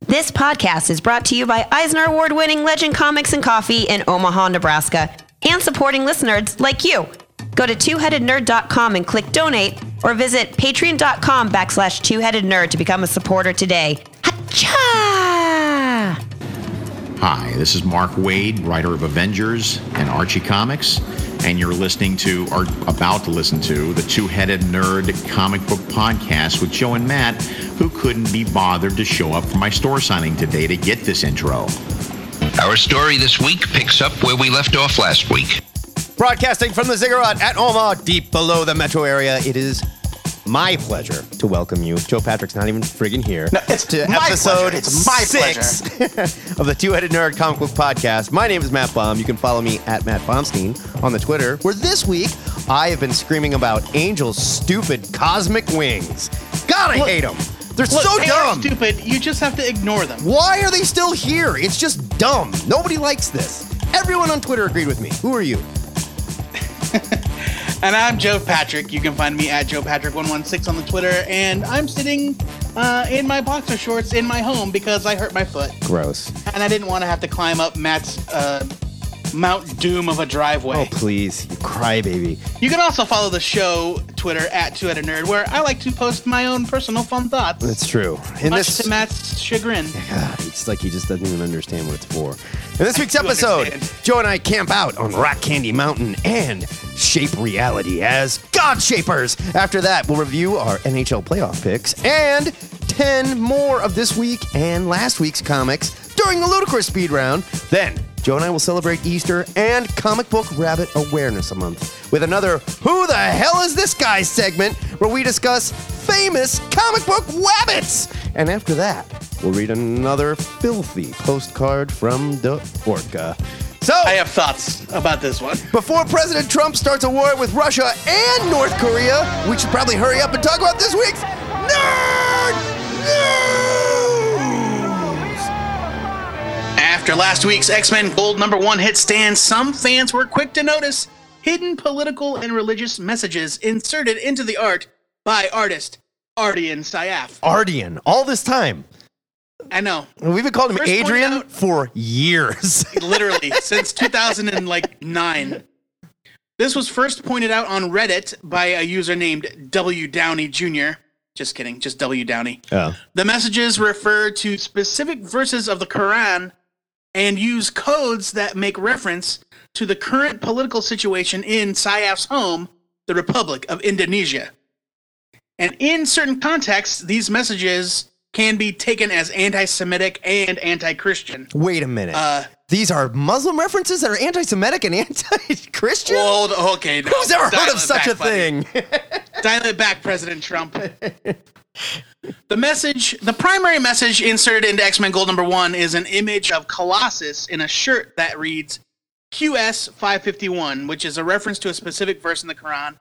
This podcast is brought to you by Eisner Award winning Legend Comics and Coffee in Omaha, Nebraska, and supporting listeners like you. Go to twoheadednerd.com and click donate, or visit patreon.com backslash twoheadednerd to become a supporter today. Hacha! Hi, this is Mark Waid, writer of Avengers and Archie Comics, and you're listening to, or about to listen to, the Two Headed Nerd comic book podcast with Joe and Matt, who couldn't be bothered to show up for my store signing today to get this intro. Our story this week picks up where we left off last week. Broadcasting from the Ziggurat at Omaha, deep below the metro area, it is my pleasure to welcome you. Joe Patrick's not even friggin' here. No, it's to my episode pleasure. It's my six of the Two Headed Nerd Comic Book Podcast. My name is Matt Baum. You can follow me at Matt Baumstein on the Twitter, where this week I have been screaming about Angel's stupid cosmic wings. God, I hate them. They're Look, so they dumb. stupid. You just have to ignore them. Why are they still here? It's just dumb. Nobody likes this. Everyone on Twitter agreed with me. Who are you? And I'm Joe Patrick. You can find me at Joe Patrick116 on the Twitter. And I'm sitting uh, in my boxer shorts in my home because I hurt my foot. Gross. And I didn't want to have to climb up Matt's uh, Mount Doom of a driveway. Oh, please, you crybaby. You can also follow the show Twitter at Two Headed Nerd, where I like to post my own personal fun thoughts. That's true. In much this, to Matt's chagrin. God, it's like he just doesn't even understand what it's for. In this week's episode, understand. Joe and I camp out on Rock Candy Mountain and shape reality as God Shapers. After that, we'll review our NHL playoff picks and 10 more of this week and last week's comics during the Ludicrous Speed Round. Then, Joe and I will celebrate Easter and Comic Book Rabbit Awareness Month with another Who the Hell is This Guy segment where we discuss famous comic book wabbits. And after that, we'll read another filthy postcard from the Orca. So, I have thoughts about this one. before President Trump starts a war with Russia and North Korea, we should probably hurry up and talk about this week's Nerd News! After last week's X Men Gold number one hit stand, some fans were quick to notice hidden political and religious messages inserted into the art by artist Ardian Syaf. Ardian, all this time. I know, We've been calling him First Adrian out- for years. literally since 2009. This was first pointed out on Reddit by a user named W Downey Jr. Just kidding, just W Downey. oh. The messages refer to specific verses of the Quran and use codes that make reference to the current political situation in Syaf's home, the Republic of Indonesia. And in certain contexts, these messages can be taken as anti Semitic and anti Christian. Wait a minute. Uh, These are Muslim references that are anti Semitic and anti Christian? well, okay. No, Who's ever dial heard of such back, a buddy. thing? Dial it back, President Trump. the message, the primary message inserted into X Men Gold number one is an image of Colossus in a shirt that reads QS 551, which is a reference to a specific verse in the Quran.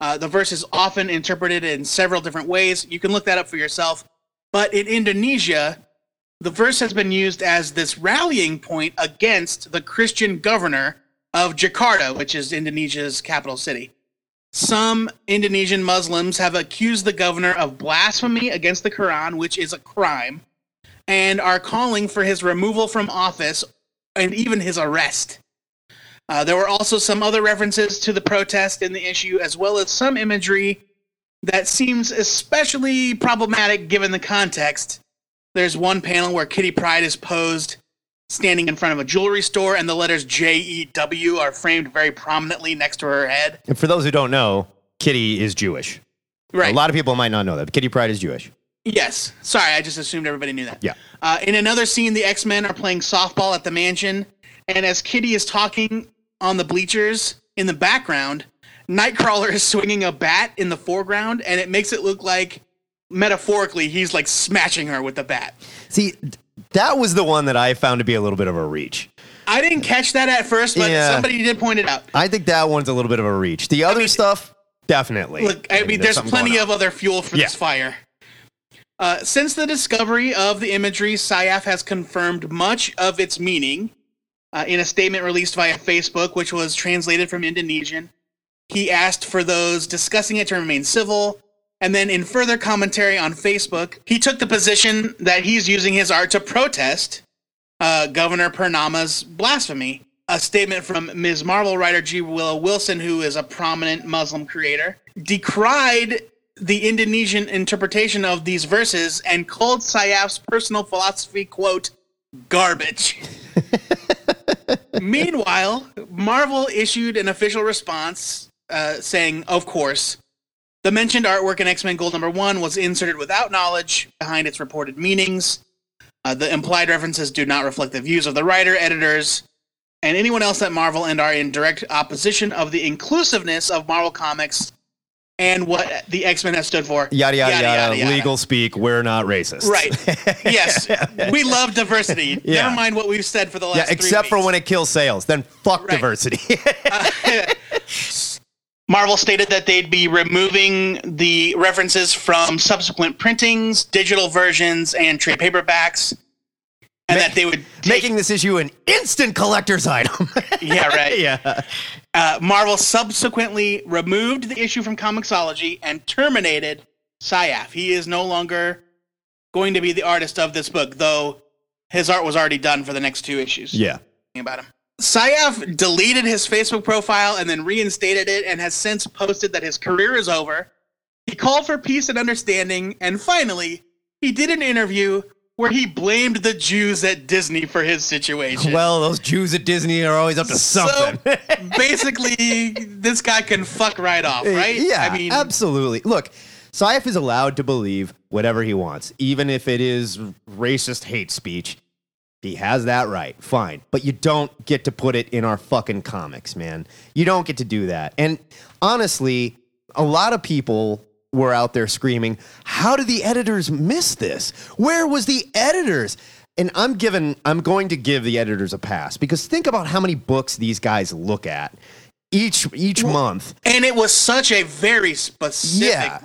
Uh, the verse is often interpreted in several different ways. You can look that up for yourself. But in Indonesia, the verse has been used as this rallying point against the Christian governor of Jakarta, which is Indonesia's capital city. Some Indonesian Muslims have accused the governor of blasphemy against the Quran, which is a crime, and are calling for his removal from office and even his arrest. Uh, there were also some other references to the protest in the issue, as well as some imagery that seems especially problematic given the context. There's one panel where Kitty Pryde is posed standing in front of a jewelry store, and the letters J E W are framed very prominently next to her head. and for those who don't know, Kitty is Jewish. Right. A lot of people might not know that, but Kitty Pryde is Jewish. Yes. Sorry, I just assumed everybody knew that. Yeah. Uh, in another scene, the X Men are playing softball at the mansion, and as Kitty is talking on the bleachers in the background, Nightcrawler is swinging a bat in the foreground, and it makes it look like, metaphorically, he's like smashing her with the bat. See, that was the one that I found to be a little bit of a reach. I didn't catch that at first, but Yeah. somebody did point it out. I think that one's a little bit of a reach. The other mean- stuff, definitely. Look, I mean, there's something plenty of other fuel for Yeah. this fire. Uh, since the discovery of the imagery, Syaf has confirmed much of its meaning uh, in a statement released via Facebook, which was translated from Indonesian. He asked for those discussing it to remain civil, And then in further commentary on Facebook, he took the position that he's using his art to protest uh, Governor Purnama's blasphemy. A statement from Ms. Marvel writer G. Willow Wilson, who is a prominent Muslim creator, decried the Indonesian interpretation of these verses and called Syaf's personal philosophy, quote, garbage. Meanwhile, Marvel issued an official response uh, saying, of course, the mentioned artwork in X Men Gold number one was inserted without knowledge behind its reported meanings. Uh, the implied references do not reflect the views of the writer, editors, and anyone else at Marvel and are in direct opposition of the inclusiveness of Marvel Comics and what the X Men have stood for. Yada yada, yada Legal speak. We're not racist. Right. yes. We love diversity. Yeah. Never mind what we've said for the last. Yeah, except for when it kills sales. Then fuck Right. diversity. Marvel stated that they'd be removing the references from subsequent printings, digital versions, and trade paperbacks, and that they would take, Making this issue an instant collector's item. yeah right. yeah. Uh, Marvel subsequently removed the issue from Comixology and terminated Syaf. He is no longer going to be the artist of this book, though his art was already done for the next two issues. Yeah. about him. Syaf deleted his Facebook profile and then reinstated it and has since posted that his career is over. He called for peace and understanding, and finally, he did an interview where he blamed the Jews at Disney for his situation. Well, those Jews at Disney are always up to something. So basically, this guy can fuck right off, eh, right? Yeah, I mean, absolutely. Look, Syaf is allowed to believe whatever he wants, even if it is racist hate speech. He has that right. Fine. But you don't get to put it in our fucking comics, man. You don't get to do that. And honestly, a lot of people were out there screaming, How did the editors miss this? Where was the editors? And I'm giving I'm going to give the editors a pass because think about how many books these guys look at each each month. and it was such a very specific. Yeah.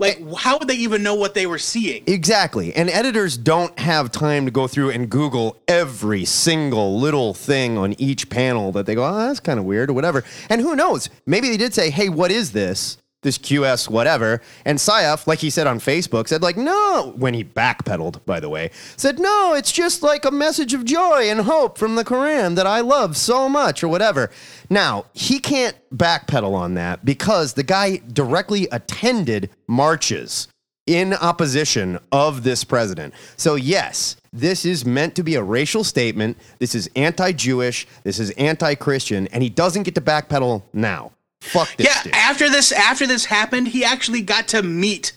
Like, how would they even know what they were seeing? Exactly. And editors don't have time to go through and Google every single little thing on each panel that they go, oh, that's kind of weird or whatever. And who knows? Maybe they did say, hey, what is this? This QS whatever. And Syaf, like he said on Facebook, said, like, no, when he backpedaled, by the way, said, no, it's just like a message of joy and hope from the Quran that I love so much or whatever. Now, he can't backpedal on that because the guy directly attended marches in opposition of this president. So, yes, this is meant to be a racial statement. This is anti Jewish. This is anti Christian. And he doesn't get to backpedal now. Fuck this yeah dude. after this after this happened he actually got to meet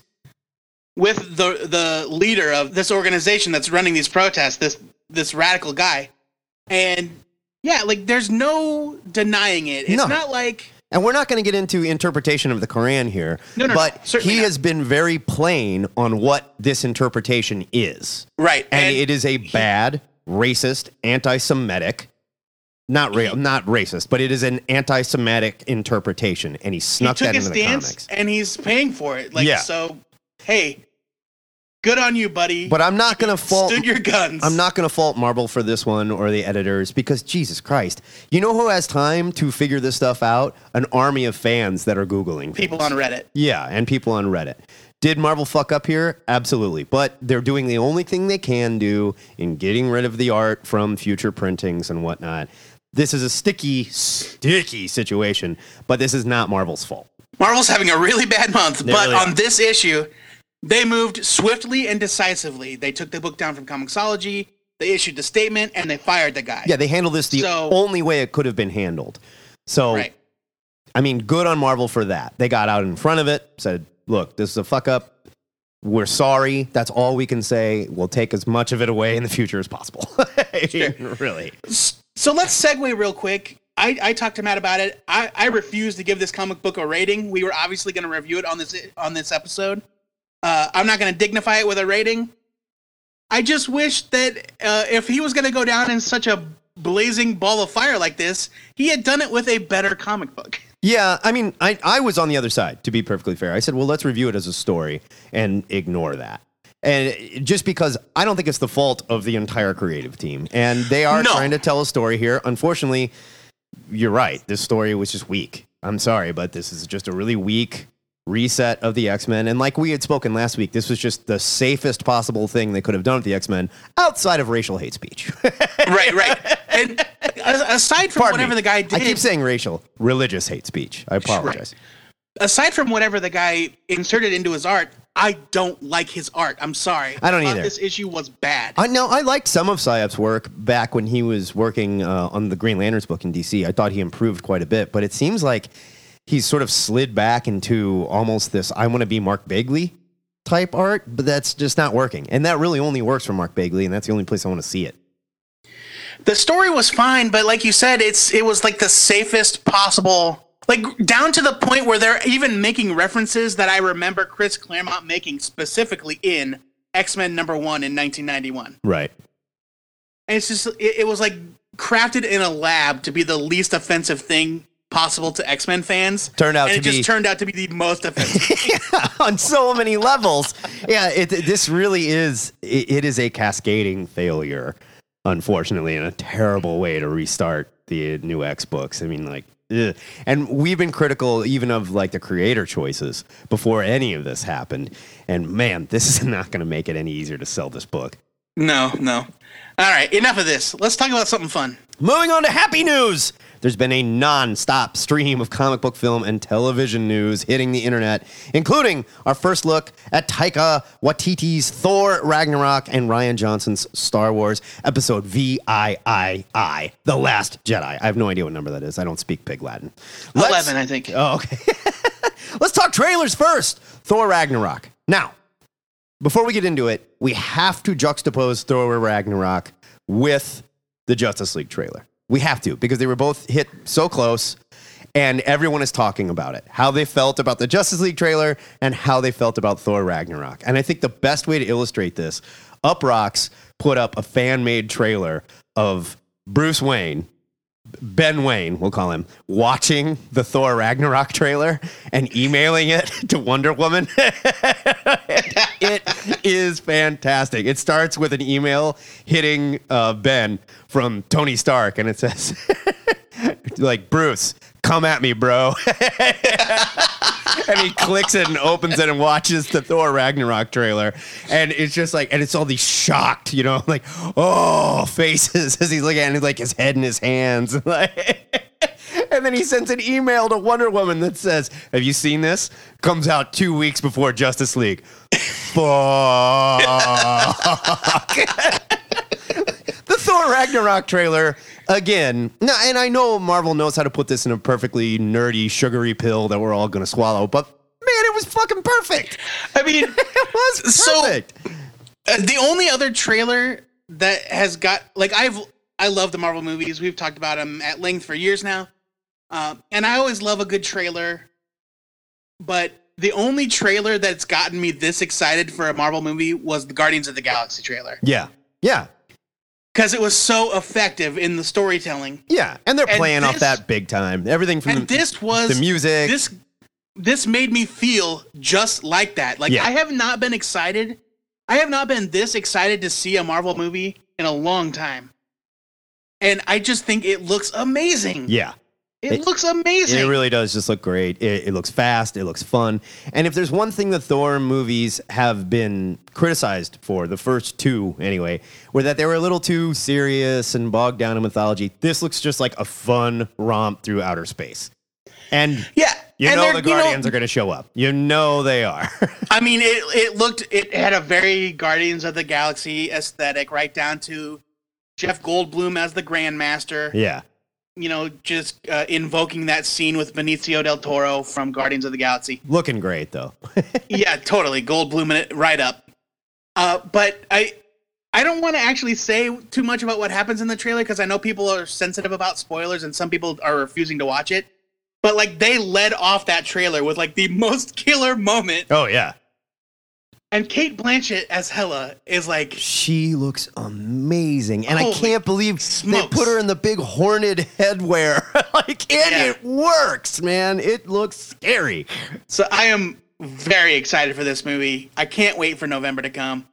with the the leader of this organization that's running these protests this this radical guy and yeah like there's no denying it it's No. not like And we're not going to get into interpretation of the Quran here, No, no, no, but certainly he not. has been very plain on what this interpretation is. right And, it is a bad, racist, anti-Semitic, not ra- not racist, but it is an anti-Semitic interpretation, and he he snuck took that into the comics. and he's paying for it like Yeah. so hey good on you buddy But I'm not going to fault. stood your guns I'm not going to fault Marvel for this one or the editors because Jesus Christ, you know who has time to figure this stuff out? An army of fans that are googling people things. on reddit Yeah, and people on Reddit. Did Marvel fuck up here? Absolutely. But they're doing the only thing they can do in getting rid of the art from future printings and whatnot. This is a sticky, sticky situation, but this is not Marvel's fault. Marvel's having a really bad month, They but really on are. this issue, they moved swiftly and decisively. They took the book down from Comixology, they issued the statement, and they fired the guy. Yeah, they handled this the So- only way it could have been handled. So, right. I mean, good on Marvel for that. They got out in front of it, said, look, this is a fuck up. We're sorry. That's all we can say. We'll take as much of it away in the future as possible. really. So let's segue real quick. I, I talked to Matt about it. I, I refuse to give this comic book a rating. We were obviously going to review it on this on this episode. Uh, I'm not going to dignify it with a rating. I just wish that uh, if he was going to go down in such a blazing ball of fire like this, he had done it with a better comic book. Yeah, I mean, I, I was on the other side, to be perfectly fair. I said, well, let's review it as a story and ignore that. And just because I don't think it's the fault of the entire creative team. And they are No. trying to tell a story here. Unfortunately, you're right. This story was just weak. I'm sorry, but this is just a really weak reset of the X Men. And like we had spoken last week, this was just the safest possible thing they could have done with the X Men outside of racial hate speech. right, right. And aside from Pardon whatever me. the guy did, I keep saying racial, religious hate speech. I apologize. aside from whatever the guy inserted into his art, I don't like his art. I'm sorry. I don't thought either. This issue was bad. I know I liked some of Syaf's work back when he was working uh, on the Green Lanterns book in DC. I thought he improved quite a bit, but it seems like he's sort of slid back into almost this I want to be Mark Bagley type art, but that's just not working. And that really only works for Mark Bagley, and that's the only place I want to see it. the story was fine, but like you said, it's it was like the safest possible. Like down to the point where they're even making references that I remember Chris Claremont making specifically in X Men number one in 1991. Right. And it's just it, it was like crafted in a lab to be the least offensive thing possible to X Men fans. Turned out and to it be- just turned out to be the most offensive. on so many levels. Yeah, it, this really is. It, it is a cascading failure, unfortunately, and a terrible way to restart the new X books. I mean, like, ugh. and we've been critical even of like the creator choices before any of this happened. And man, this is not going to make it any easier to sell this book. no, no. All right, enough of this. Let's talk about something fun. Moving on to happy news. There's been a non-stop stream of comic book film and television news hitting the internet, including our first look at Taika Waititi's Thor Ragnarok and Rian Johnson's Star Wars episode VIII, The Last Jedi. I have no idea what number that is. I don't speak pig Latin. Let's- Eleven, I think. Oh, okay. Let's talk trailers first. Thor Ragnarok. Now, before we get into it, we have to juxtapose Thor Ragnarok with the Justice League trailer. We have to because they were both hit so close and everyone is talking about it. How they felt about the Justice League trailer and how they felt about Thor Ragnarok. And I think the best way to illustrate this, Uproxx put up a fan-made trailer of Bruce Wayne Ben Wayne, we'll call him, watching the Thor Ragnarok trailer and emailing it to Wonder Woman. is fantastic. It starts with an email hitting uh, Ben from Tony Stark, and it says, like, Bruce, come at me, bro. and he clicks it and opens it and watches the Thor Ragnarok trailer. And it's just like, and it's all these shocked, you know, like, oh, faces as he's looking at it, like his head in his hands. and then he sends an email to Wonder Woman that says, Have you seen this? Comes out two weeks before Justice League. Fuck. The Thor Ragnarok trailer again. No, and I know Marvel knows how to put this in a perfectly nerdy, sugary pill that we're all going to swallow, but man, it was fucking perfect. I mean, It was So- perfect. Uh, the only other trailer that has got like I've I love the Marvel movies. We've talked about them at length for years now, uh, and I always love a good trailer. But the only trailer that's gotten me this excited for a Marvel movie was the Guardians of the Galaxy trailer yeah, yeah, because it was so effective in the storytelling. yeah. And they're And playing off that big time. Everything from And the, this was the music. This this made me feel just like that. Like Yeah. I have not been excited. I have not been this excited to see a Marvel movie in a long time. And I just think it looks amazing. yeah. It, It- looks amazing. It really does just look great. It, it looks fast. It looks fun. And if there's one thing the Thor movies have been criticized for, the first two anyway, were that they were a little too serious and bogged down in mythology. This looks just like a fun romp through outer space. And yeah. you and know the Guardians are going to show up. You know they are. I mean, it it looked it had a very Guardians of the Galaxy aesthetic, right down to Jeff Goldblum as the Grandmaster. yeah. You know, just uh, invoking that scene with Benicio del Toro from Guardians of the Galaxy. Looking great, though. yeah, totally. Gold blooming it right up. Uh, but I I don't want to actually say too much about what happens in the trailer because I know people are sensitive about spoilers and some people are refusing to watch it. But like they led off that trailer with like the most killer moment, oh, yeah. And Cate Blanchett as Hela is like, She looks amazing, and I can't believe smokes. they put her in the big horned headwear. like, and Yeah. it works, man. It looks scary. so I am very excited for this movie. I can't wait for November to come.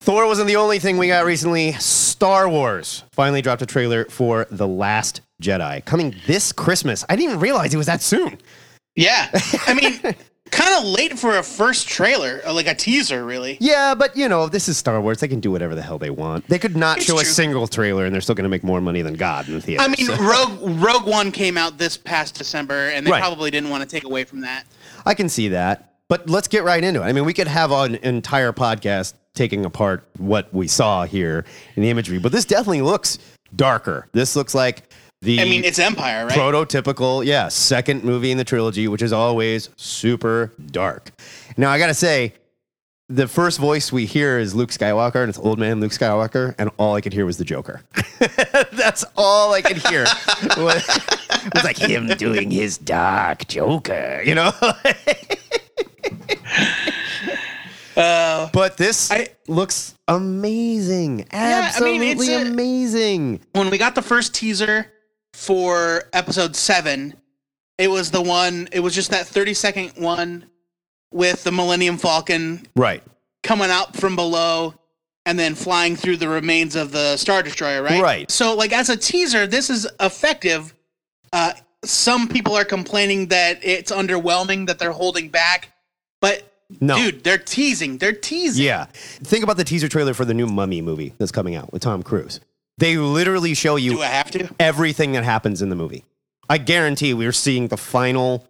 Thor wasn't the only thing we got recently. Star Wars finally dropped a trailer for The Last Jedi, coming this Christmas. I didn't even realize it was that soon. Yeah, I mean, kind of late for a first trailer, uh, like a teaser, really. Yeah, but you know, this is Star Wars. They can do whatever the hell they want. They could not It's show a true. single trailer and they're still going to make more money than God in the theater. I mean, so- Rogue Rogue One came out this past December, and they Right. probably didn't want to take away from that. I can see that. But let's get right into it. I mean, we could have an entire podcast taking apart what we saw here in the imagery, but this definitely looks darker. This looks like the I mean, it's Empire, right? prototypical, yeah, second movie in the trilogy, which is always super dark. Now, I got to say, the first voice we hear is Luke Skywalker, and it's old man Luke Skywalker, and all I could hear was the Joker. That's all I could hear. was, was like him doing his dark Joker, you know? Uh, but this I- looks amazing. Yeah, I mean, Absolutely it's a- amazing. when we got the first teaser for episode seven, it was the one. It was just that thirty second one with the Millennium Falcon Right. coming out from below and then flying through the remains of the Star Destroyer, right? Right. So, like, as a teaser, this is effective. Uh, some people are complaining that it's underwhelming, that they're holding back. But, No. dude, they're teasing. They're teasing. Yeah. Think about the teaser trailer for the new Mummy movie that's coming out with Tom Cruise. They literally show you Do I have to? everything that happens in the movie. I guarantee we're seeing the final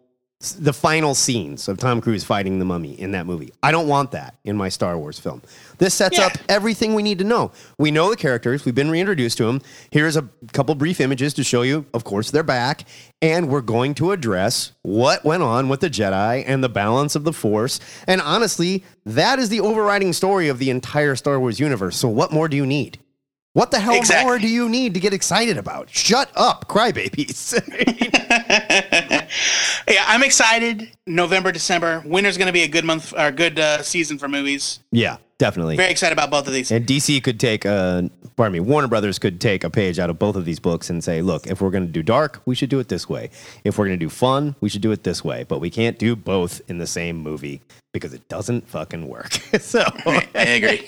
the final scenes of Tom Cruise fighting the mummy in that movie. I don't want that in my Star Wars film. This sets Yeah. up everything we need to know. We know the characters, we've been reintroduced to them. Here's a couple brief images to show you, of course, they're back, and we're going to address what went on with the Jedi and the balance of the Force. And honestly, that is the overriding story of the entire Star Wars universe. So what more do you need? What the hell Exactly. more do you need to get excited about? Shut up, crybabies. Yeah, I'm excited. November, December. Winter's going to be a good month, or good uh, season for movies. yeah, definitely. Very excited about both of these. And DC could take a, pardon me, Warner Brothers could take a page out of both of these books and say, look, if we're going to do dark, we should do it this way. If we're going to do fun, we should do it this way. But we can't do both in the same movie because it doesn't fucking work. so, I agree.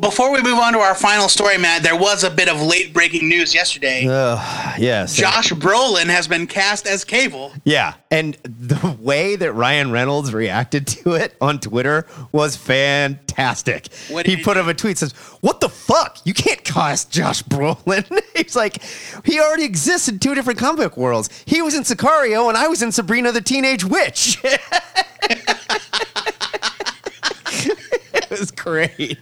Before we move on to our final story, Matt, there was a bit of late breaking news yesterday. yes. Josh Brolin has been cast as Cable. Yeah. And the way that Ryan Reynolds reacted to it on Twitter was fantastic. He put up a tweet says, What the fuck? You can't cast Josh Brolin. He's like, he already exists in two different comic worlds. He was in Sicario and I was in Sabrina the Teenage Witch. was great.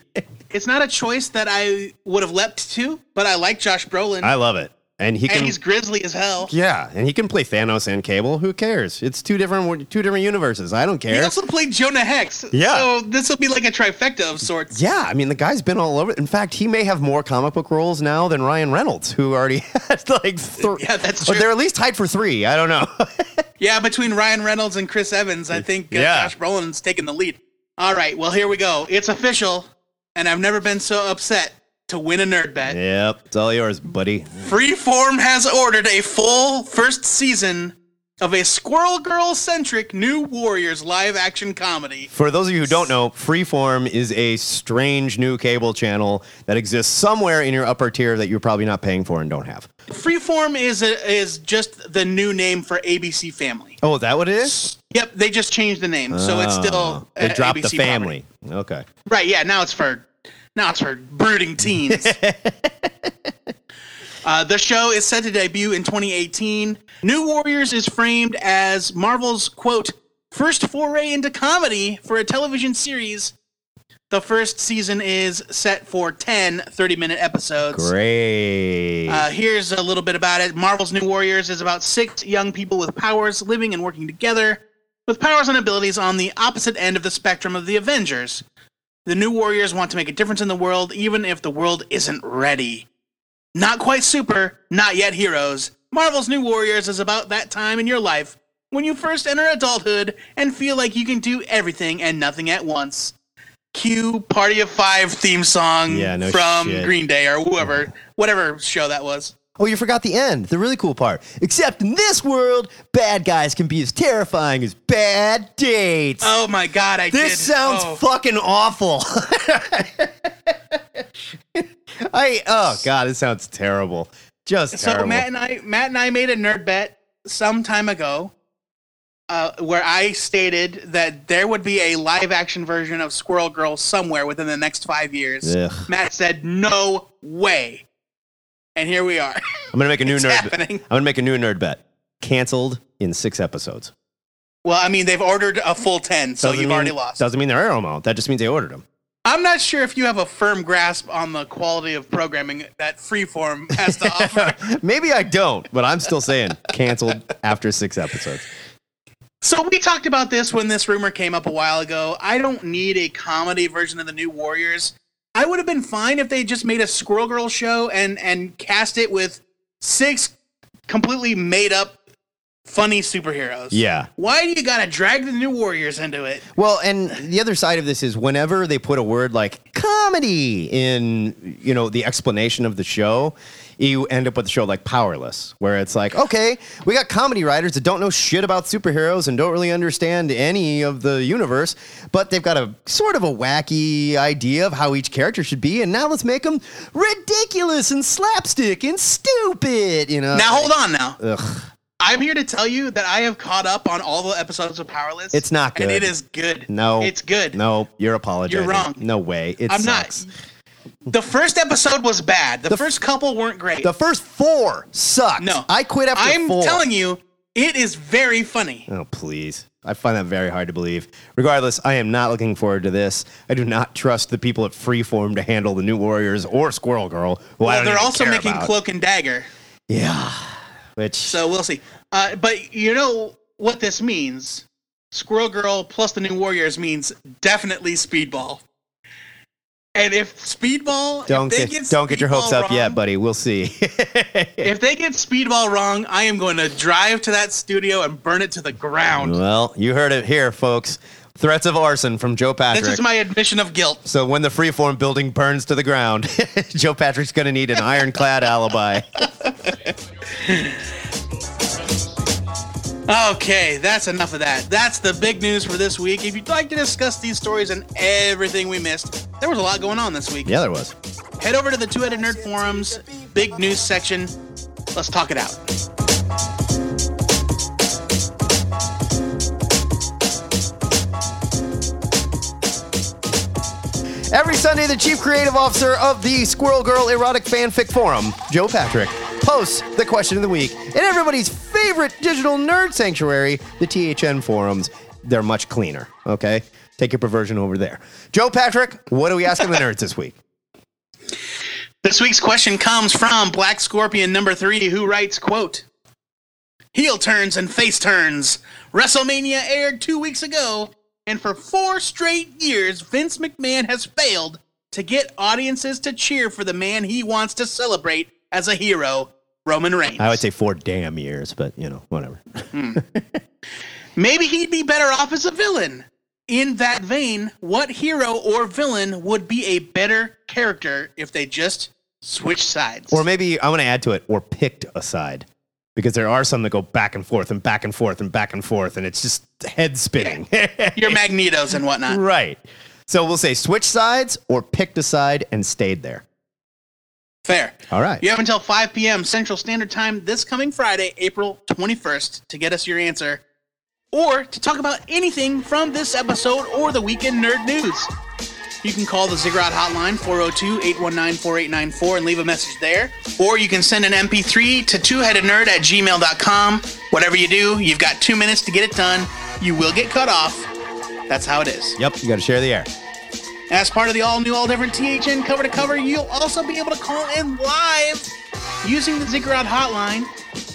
It's not a choice that I would have leapt to, but I like Josh Brolin. I love it. And he and he's grizzly as hell. Yeah, and he can play Thanos and Cable. Who cares? It's two different two different universes. I don't care. He also played Jonah Hex. Yeah. So this will be like a trifecta of sorts. Yeah, I mean the guy's been all over. In fact, he may have more comic book roles now than Ryan Reynolds, who already has like three. Yeah, that's Or true. they're at least tied for three. I don't know. Yeah, between Ryan Reynolds and Chris Evans, I think uh, Yeah. Josh Brolin's taking the lead. All right, well, here we go. It's official, and I've never been so upset to win a nerd bet. yep, it's all yours, buddy. Freeform has ordered a full first season of a Squirrel Girl centric New Warriors live action comedy. For those of you who don't know, Freeform is a strange new cable channel that exists somewhere in your upper tier that you're probably not paying for and don't have. Freeform is a, is just the new name for ABC Family. Oh, is that what it is? Yep, they just changed the name, so it's still Oh, they uh, dropped ABC the family. Okay. Right? Yeah, now it's for now it's for brooding teens. Uh, the show is set to debut in 2018. New Warriors is framed as Marvel's quote first foray into comedy for a television series. The first season is set for 10 30 minute episodes. Great. Uh, here's a little bit about it. Marvel's New Warriors is about six young people with powers living and working together, with powers and abilities on the opposite end of the spectrum of the Avengers. The New Warriors want to make a difference in the world, even if the world isn't ready. Not quite super, not yet heroes. Marvel's New Warriors is about that time in your life when you first enter adulthood and feel like you can do everything and nothing at once. Cue Party of Five theme song Yeah, no from shit. Green Day or whoever, whatever show that was. Oh, you forgot the end, the really cool part. Except in this world, bad guys can be as terrifying as bad dates. Oh my god, I did. this sounds oh. fucking awful. I oh god, it sounds terrible. Just So terrible. Matt and I, Matt and I made a nerd bet some time ago uh, where I stated that there would be a live action version of Squirrel Girl somewhere within the next five years. Ugh. Matt said, "No way," and here we are. I'm gonna make a new nerd. happening. I'm gonna make a new nerd bet. Canceled in six episodes. well, I mean, they've ordered a full ten, so Doesn't you've mean- already lost. Doesn't mean they're arrow mount. That just means they ordered them. I'm not sure if you have a firm grasp on the quality of programming that Freeform has to offer. Maybe I don't, but I'm still saying canceled after six episodes. So we talked about this when this rumor came up a while ago. I don't need a comedy version of the New Warriors. I would have been fine if they just made a Squirrel Girl show and and cast it with six completely made up funny superheroes. Yeah. Why do you gotta drag the New Warriors into it? Well, and the other side of this is whenever they put a word like comedy in, you know, the explanation of the show, you end up with a show like Powerless, where it's like, okay, we got comedy writers that don't know shit about superheroes and don't really understand any of the universe, but they've got a sort of a wacky idea of how each character should be, and now let's make them ridiculous and slapstick and stupid, you know? Now hold on now. Ugh. I'm here to tell you that I have caught up on all the episodes of Powerless. It's not good. And it is good. No. It's good. No, you're apologizing. You're wrong. No way. It I'm sucks. not. The first episode was bad. The, first couple weren't great. The first four sucked. no. I quit after I'm four. telling you, it is very funny. Oh, please. I find that very hard to believe. Regardless, I am not looking forward to this. I do not trust the people at Freeform to handle the New Warriors or Squirrel Girl. Well, they're also making about. Cloak and Dagger, Yeah. Which so we'll see. Uh, but you know what this means? Squirrel Girl plus the New Warriors means definitely Speedball. And if Speedball, don't if they get, don't get your hopes Speedball up yet, buddy. We'll see. If they get Speedball wrong, I am going to drive to that studio and burn it to the ground. well, you heard it here, folks. Threats of arson from Joe Patrick. This is my admission of guilt. so when the Freeform building burns to the ground, Joe Patrick's going to need an ironclad alibi. Okay, that's enough of that. That's the big news for this week. If you'd like to discuss these stories and everything we missed, there was a lot going on this week. Yeah, there was. Head over to the Two Headed Nerd Forums, big news section. Let's talk it out. Every Sunday, the chief creative officer of the Squirrel Girl Erotic Fanfic Forum, Joe Patrick, posts the question of the week in everybody's favorite digital nerd sanctuary, the THN forums. They're much cleaner, okay? Take your perversion over there. Joe Patrick, what are we asking the nerds this week? This week's question comes from Black Scorpion number three, who writes, quote, Heel turns and face turns. WrestleMania aired two weeks ago, and for four straight years, Vince McMahon has failed to get audiences to cheer for the man he wants to celebrate as a hero, Roman Reigns. I would say four damn years, but you know, whatever. Hmm. Maybe he'd be better off as a villain. In that vein, what hero or villain would be a better character if they just switched sides? Or maybe I want to add to it, or picked a side. Because there are some that go back and forth and back and forth and back and forth, and it's just head spinning. your magnetos and whatnot. Right. So we'll say switch sides or picked a side and stayed there. Fair. All right. You have until 5 p.m. Central Standard Time this coming Friday, April 21st, to get us your answer or to talk about anything from this episode or the weekend nerd news. You can call the Ziggurat hotline 402-819-4894 and leave a message there. Or you can send an MP3 to twoheadednerd at gmail.com. Whatever you do, you've got two minutes to get it done. You will get cut off. That's how it is. Yep, you got to share the air. As part of the all new, all different THN cover to cover, you'll also be able to call in live using the Ziggurat hotline.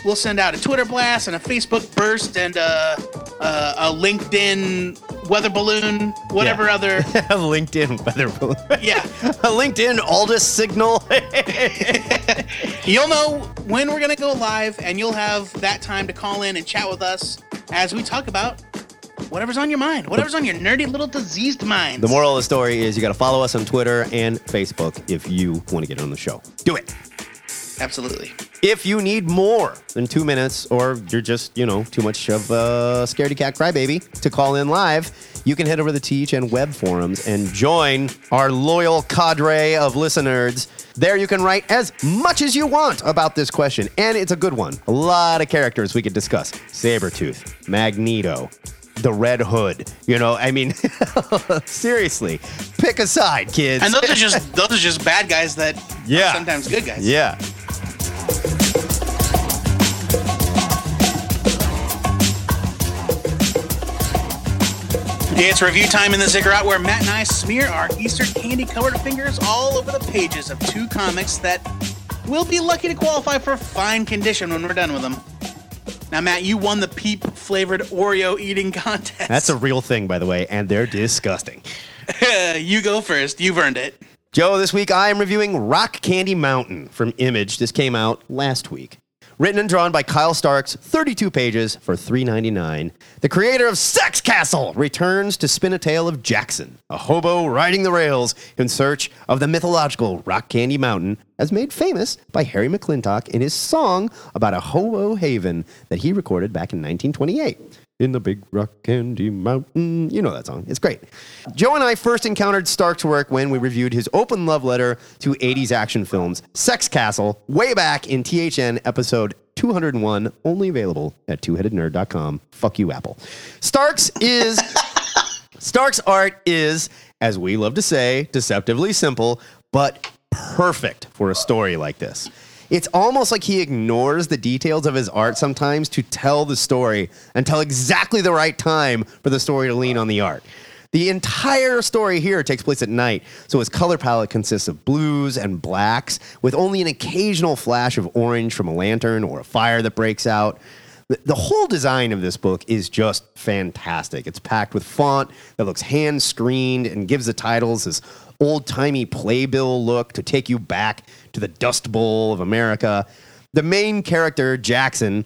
We'll send out a Twitter blast and a Facebook burst and a, a, a LinkedIn weather balloon, whatever Yeah. other. LinkedIn weather balloon. Yeah. a LinkedIn Aldous signal. You'll know when we're going to go live, and you'll have that time to call in and chat with us as we talk about whatever's on your mind, whatever's on your nerdy little diseased mind. the moral of the story is you got to follow us on Twitter and Facebook if you want to get on the show. Do it. Absolutely. If you need more than two minutes, or you're just, you know, too much of a scaredy cat crybaby to call in live, you can head over to the THN web forums and join our loyal cadre of listeners There you can write as much as you want about this question, and it's a good one. A lot of characters we could discuss Sabretooth, Magneto, the Red Hood. You know, I mean, seriously, pick a side, kids. And those are just those are just bad guys that Yeah. are sometimes good guys. yeah. It's review time in the Ziggurat where Matt and I smear our Easter candy colored fingers all over the pages of two comics that we'll be lucky to qualify for fine condition when we're done with them. Now, Matt, you won the peep flavored Oreo eating contest. That's a real thing, by the way, and they're disgusting. you go first. You've earned it. Joe, this week I am reviewing Rock Candy Mountain from Image. This came out last week. Written and drawn by Kyle Starks, 32 pages for $3.99. The creator of Sex Castle returns to spin a tale of Jackson, a hobo riding the rails in search of the mythological Rock Candy Mountain, as made famous by Harry McClintock in his song about a hobo haven that he recorded back in 1928 in the big rock candy mountain. You know that song. It's great. Joe and I first encountered Starks' work when we reviewed his open love letter to 80s action films, Sex Castle, way back in THN episode 201, only available at twoheadednerd.com. Fuck you, Apple. Starks' is Starks' art is, as we love to say, deceptively simple, but perfect for a story like this. It's almost like he ignores the details of his art sometimes to tell the story until exactly the right time for the story to lean on the art. The entire story here takes place at night, so his color palette consists of blues and blacks, with only an occasional flash of orange from a lantern or a fire that breaks out. The, whole design of this book is just fantastic. It's packed with font that looks hand screened and gives the titles this old timey playbill look to take you back to the Dust Bowl of America. The main character, Jackson,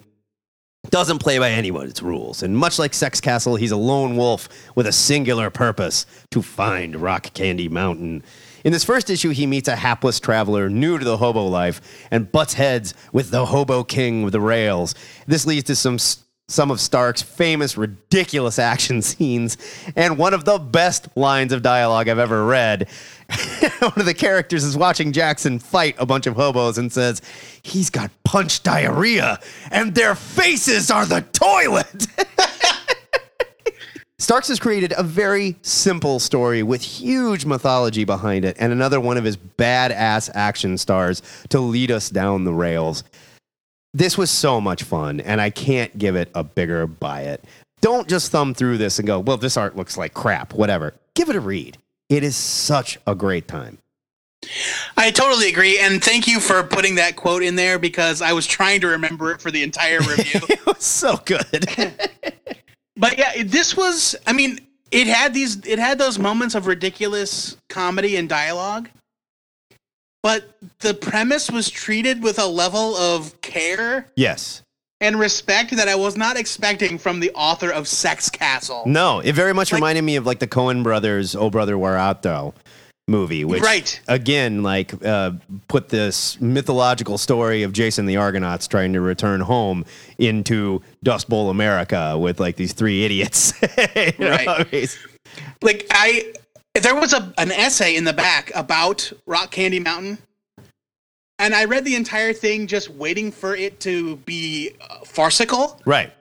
doesn't play by anyone's rules. And much like Sex Castle, he's a lone wolf with a singular purpose to find Rock Candy Mountain. In this first issue, he meets a hapless traveler new to the hobo life and butts heads with the hobo king of the rails. This leads to some some of Starks' famous ridiculous action scenes and one of the best lines of dialogue I've ever read. one of the characters is watching Jackson fight a bunch of hobos and says, "He's got punch diarrhea and their faces are the toilet." Starks has created a very simple story with huge mythology behind it and another one of his badass action stars to lead us down the rails. This was so much fun, and I can't give it a bigger buy it. Don't just thumb through this and go, well, this art looks like crap, whatever. Give it a read. It is such a great time. I totally agree, and thank you for putting that quote in there because I was trying to remember it for the entire review. It was so good. but yeah, this was. I mean, it had these. It had those moments of ridiculous comedy and dialogue, but the premise was treated with a level of care yes. and respect that I was not expecting from the author of Sex Castle. No, it very much Like- reminded me of like the Coen brothers, Oh Brother Where Art Thou movie, which Right. again, like uh, put this mythological story of Jason the Argonauts trying to return home into Dust Bowl America with like these three idiots. Right. I mean, Like I, there was a an essay in the back about Rock Candy Mountain, and I read the entire thing just waiting for it to be uh, farcical. right.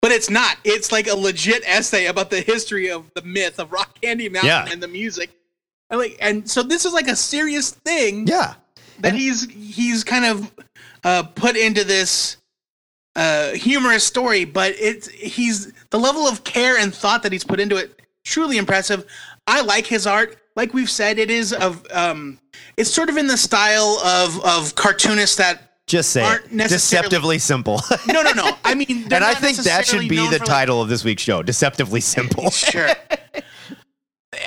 But it's not. It's like a legit essay about the history of the myth of Rock Candy Mountain Yeah. and the music. And like, and so this is like a serious thing Yeah. that he's he's kind of uh, put into this uh, humorous story. But it's he's the level of care and thought that he's put into it truly impressive. I like his art. Like we've said, it is of um, it's sort of in the style of of cartoonists that Just say Aren't it. Deceptively simple. no no no. I mean, and I think that should be the for, like, title of this week's show. Deceptively simple. sure.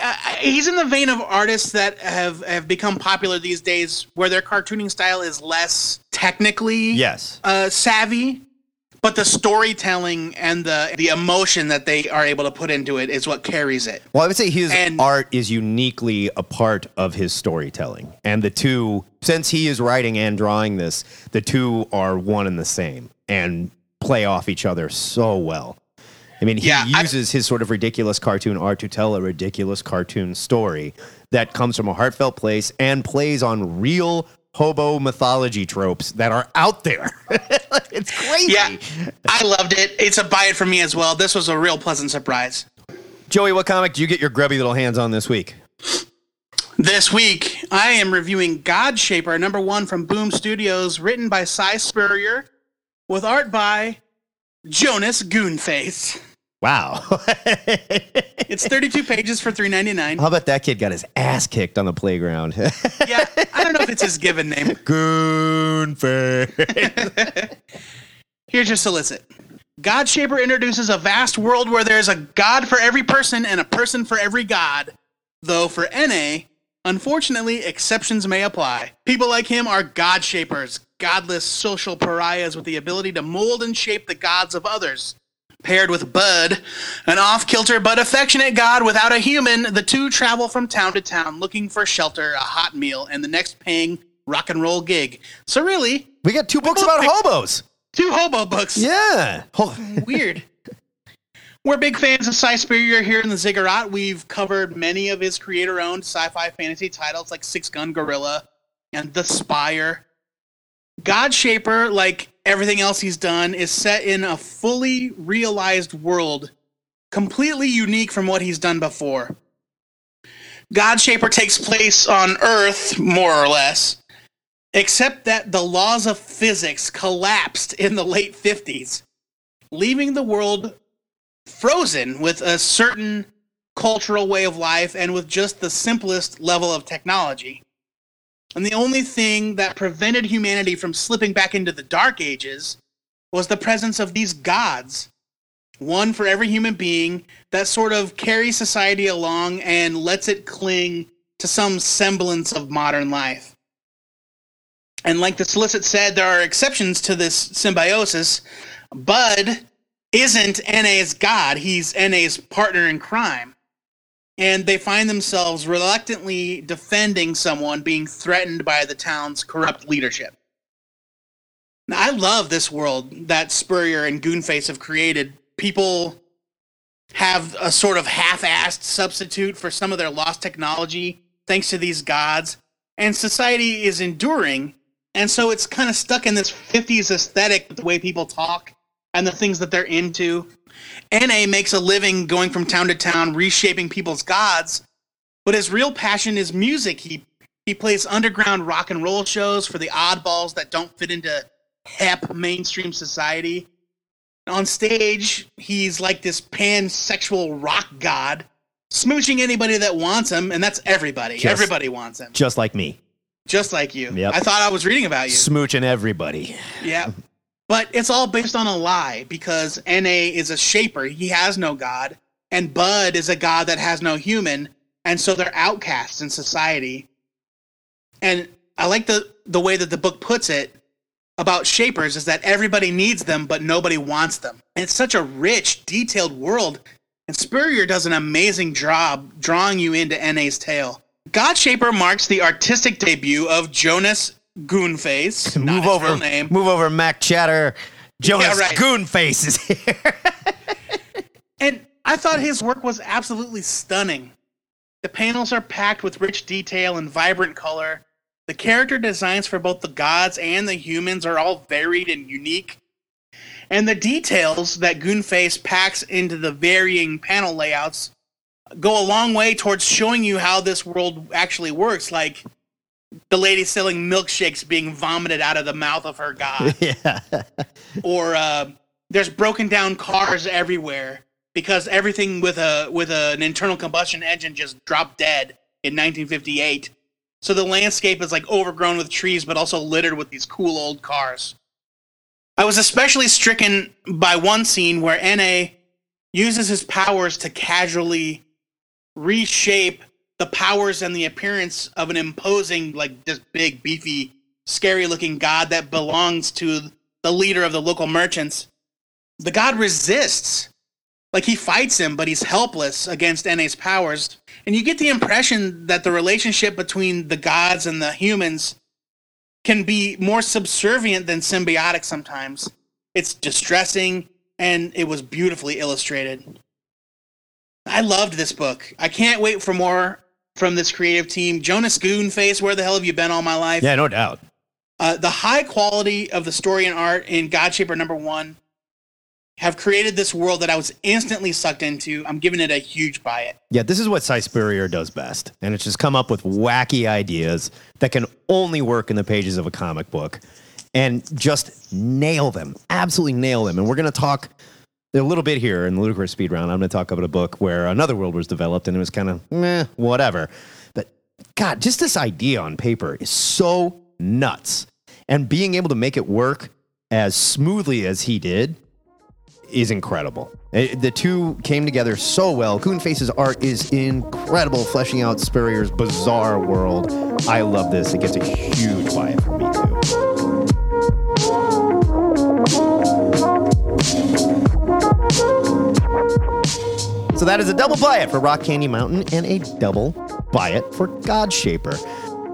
Uh, he's in the vein of artists that have, have become popular these days, where their cartooning style is less technically yes. uh, savvy, but the storytelling and the the emotion that they are able to put into it is what carries it. Well, I would say his And- art is uniquely a part of his storytelling. And the two, since he is writing and drawing this, the two are one and the same and play off each other so well. I mean, he Yeah, I- uses his sort of ridiculous cartoon art to tell a ridiculous cartoon story that comes from a heartfelt place and plays on real hobo mythology tropes that are out there. it's crazy. Yeah, I loved it. It's a buy it for me as well. This was a real pleasant surprise. Joey, what comic do you get your grubby little hands on this week? This week, I am reviewing God Shaper, number one from Boom Studios, written by Si Spurrier, with art by Jonas Goonface. Wow. It's 32 pages for 3.99. How about that kid got his ass kicked on the playground? Yeah, I don't know if it's his given name. Goonface. Here's your solicit. God Shaper introduces a vast world where there's a god for every person and a person for every god. Though for Ennay, unfortunately, exceptions may apply. People like him are God Shapers, godless social pariahs with the ability to mold and shape the gods of others. Paired with Bud, an off kilter but affectionate god without a human, the two travel from town to town looking for shelter, a hot meal, and the next paying rock and roll gig. So, really, we got two books about hobos. two hobo books. Yeah. Weird. We're big fans of Si Spurrier here in the Ziggurat. We've covered many of his creator owned sci fi fantasy titles like Six Gun Gorilla and The Spire. God Shaper, like everything else he's done, is set in a fully realized world, completely unique from what he's done before. God Shaper takes place on Earth, more or less, except that the laws of physics collapsed in the late 50s, leaving the world frozen with a certain cultural way of life and with just the simplest level of technology. And the only thing that prevented humanity from slipping back into the dark ages was the presence of these gods. One for every human being that sort of carries society along and lets it cling to some semblance of modern life. And like the solicit said, there are exceptions to this symbiosis. Bud isn't Ennay's god, he's Ennay's partner in crime. And they find themselves reluctantly defending someone being threatened by the town's corrupt leadership. Now, I love this world that Spurrier and Goonface have created. People have a sort of half assed substitute for some of their lost technology thanks to these gods. And society is enduring. And so it's kind of stuck in this 50s aesthetic with the way people talk and the things that they're into. Ennay makes a living going from town to town, reshaping people's gods, but his real passion is music. He he plays underground rock and roll shows for the oddballs that don't fit into hep mainstream society. On stage, he's like this pansexual rock god, smooching anybody that wants him, and that's everybody. Just- everybody wants him, Just like me. just like you. Yep. I thought I was reading about you. Smooching everybody. Yeah. But it's all based on a lie because Ennay is a shaper. He has no god. And Bud is a god that has no human. And so they're outcasts in society. And I like the, the way that the book puts it about shapers is that everybody needs them, but nobody wants them. And it's such a rich, detailed world. And Spurrier does an amazing job drawing you into Ennay's tale. God Shaper marks the artistic debut of Jonas Goonface. move over. name. Move over, Mac Chatter. Jonas right. Goonface is here. And I thought his work was absolutely stunning. The panels are packed with rich detail and vibrant color. The character designs for both the gods and the humans are all varied and unique. And the details that Goonface packs into the varying panel layouts go a long way towards showing you how this world actually works, like the lady selling milkshakes being vomited out of the mouth of her guy. yeah. or uh, there's broken down cars everywhere because everything with a with a, an internal combustion engine just dropped dead in 1958. So the landscape is like overgrown with trees, but also littered with these cool old cars. I was especially stricken by one scene where Ennay uses his powers to casually reshape the powers and the appearance of an imposing, like this big, beefy, scary looking god that belongs to the leader of the local merchants. The god resists. Like he fights him, but he's helpless against Ennay's powers. And you get the impression that the relationship between the gods and the humans can be more subservient than symbiotic sometimes. It's distressing and it was beautifully illustrated. I loved this book. I can't wait for more from this creative team. Jonas Goonface, where the hell have you been all my life? Yeah, no doubt. Uh, the high quality of the story and art in God Godshaper number one have created this world that I was instantly sucked into. I'm giving it a huge buy it. Yeah, this is what Si Spurrier does best. And it's just come up with wacky ideas that can only work in the pages of a comic book and just nail them, absolutely nail them. And we're going to talk a little bit here in the Ludicrous Speed Round. I'm going to talk about a book where another world was developed and it was kind of meh, whatever. But God, just this idea on paper is so nuts. And being able to make it work as smoothly as he did is incredible. Uh, The two came together so well. Goonface's art is incredible, fleshing out Spurrier's bizarre world. I love this. It gets a huge buy it from me So that is a double buy it for Rock Candy Mountain and a double buy it for Godshaper.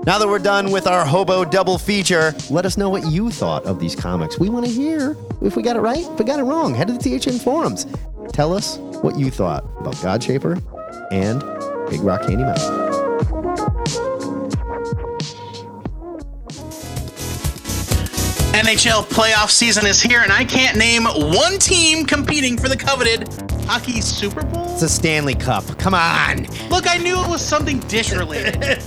Now that we're done with our hobo double feature, let us know what you thought of these comics. We want to hear if we got it right, if we got it wrong. Head to the THN forums. Tell us what you thought about Godshaper and Big Rock Candy Mountain. NHL playoff season is here, and I can't name one team competing for the coveted Hockey Super Bowl. It's a Stanley Cup. Come on. Look, I knew it was something dish related.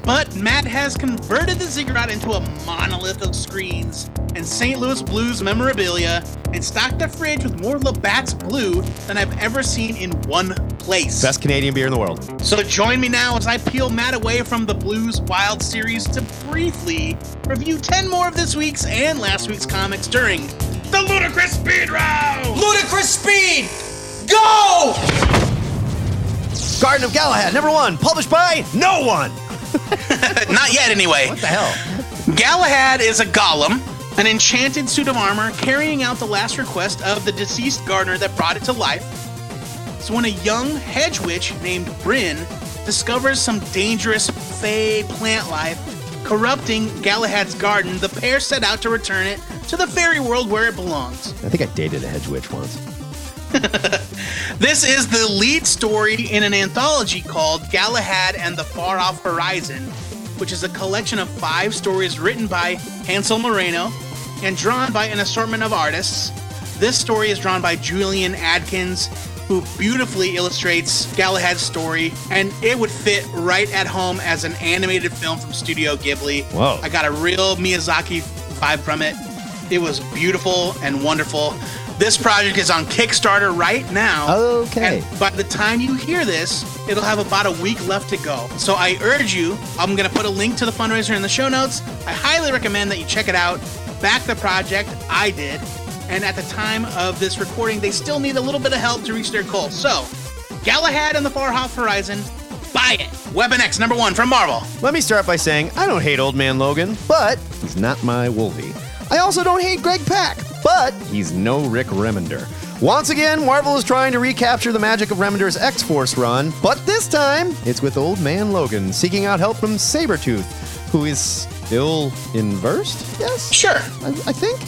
but Matt has converted the ziggurat into a monolith of screens and St. Louis Blues memorabilia and stocked the fridge with more Labatt's Blue than I've ever seen in one place. Best Canadian beer in the world. So join me now as I peel Matt away from the Blues Wild series to briefly review 10 more of this week's and last week's comics during the Ludicrous Speed Round! Garden of Galahad, number one, published by no one. Not yet, anyway. What the hell? Galahad is a golem, an enchanted suit of armor carrying out the last request of the deceased gardener that brought it to life. So when a young hedge witch named Bryn discovers some dangerous fey plant life corrupting Galahad's garden, the pair set out to return it to the fairy world where it belongs. I think I dated a hedge witch once. This is the lead story in an anthology called Galahad and the Far Off Horizon, which is a collection of five stories written by Hansel Moreno and drawn by an assortment of artists. This story is drawn by Julian Adkins, who beautifully illustrates Galahad's story, and it would fit right at home as an animated film from Studio Ghibli. Whoa. I got a real Miyazaki vibe from it. It was beautiful and wonderful. This project is on Kickstarter right now. Okay. And by the time you hear this, it'll have about a week left to go. So I urge you, I'm going to put a link to the fundraiser in the show notes. I highly recommend that you check it out. Back the project, I did. And at the time of this recording, they still need a little bit of help to reach their goal. So, Galahad and the Far Off Horizon, buy it. Weapon X number one from Marvel. Let me start by saying I don't hate Old Man Logan, but he's not my Wolvie. I also don't hate Greg Pak, but he's no Rick Remender. Once again, Marvel is trying to recapture the magic of Remender's X Force run, but this time it's with Old Man Logan seeking out help from Sabretooth, who is still inversed, yes? Sure. I, I think,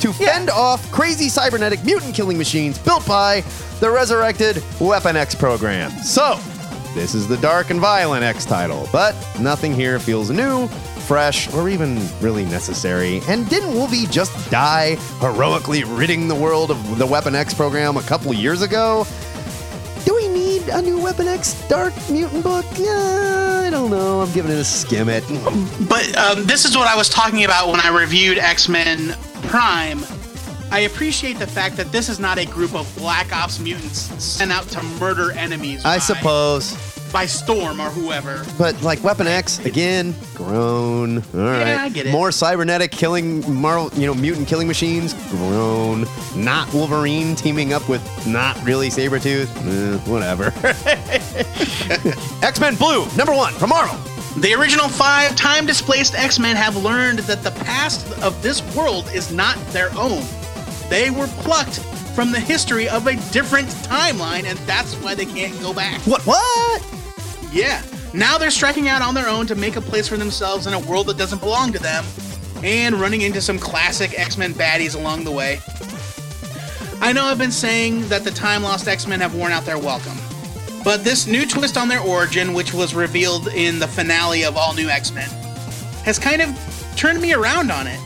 to fend off crazy cybernetic mutant killing machines built by the resurrected Weapon X program. So, this is the dark and violent X title, but nothing here feels new, fresh, or even really necessary. And didn't Wolvie just die heroically ridding the world of the Weapon X program a couple years ago? Do we need a new Weapon X Dark Mutant book? Yeah, I don't know. I'm giving it a skim it. But um, this is what I was talking about when I reviewed X Men Prime. I appreciate the fact that this is not a group of Black Ops mutants sent out to murder enemies. I by- suppose. By Storm or whoever. But like Weapon X again, grown. All right, yeah, I get it. More cybernetic killing, Marvel, you know, mutant killing machines, grown. Not Wolverine teaming up with not really Sabretooth. Eh, whatever. X Men Blue, number one from Marvel. The original five time displaced X Men have learned that the past of this world is not their own. They were plucked from the history of a different timeline, and that's why they can't go back. What? What? Yeah. Now they're striking out on their own to make a place for themselves in a world that doesn't belong to them, and running into some classic X Men baddies along the way. I know I've been saying that the time lost X Men have worn out their welcome, but this new twist on their origin, which was revealed in the finale of All New X Men, has kind of turned me around on it.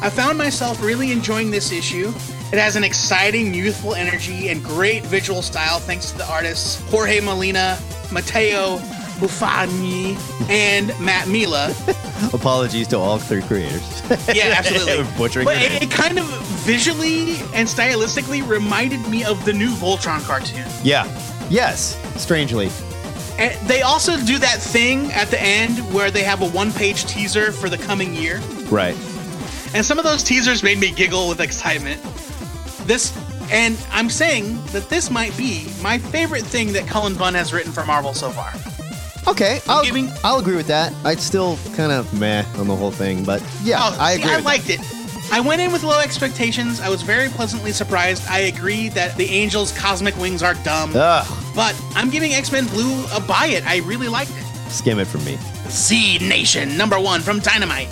I found myself really enjoying this issue. It has an exciting, youthful energy and great visual style thanks to the artists Jorge Molina, Matteo Buffagni, and Matt Milla. Apologies to all three creators. Yeah, absolutely. Butchering but it, it kind of visually and stylistically reminded me of the new Voltron cartoon. Yeah. Yes. Strangely. And they also do that thing at the end where they have a one-page teaser for the coming year. Right. And some of those teasers made me giggle with excitement. This, and I'm saying that this might be my favorite thing that Cullen Bunn has written for Marvel so far. Okay, I'll, giving- I'll agree with that. I'd still kind of meh on the whole thing, but yeah, Oh, I see, agree. I liked it. I went in with low expectations. I was very pleasantly surprised. I agree that the Angels' cosmic wings are dumb. Ugh, but I'm giving X Men Blue a buy it. I really liked it. skim it from me. Z Nation, number one from Dynamite.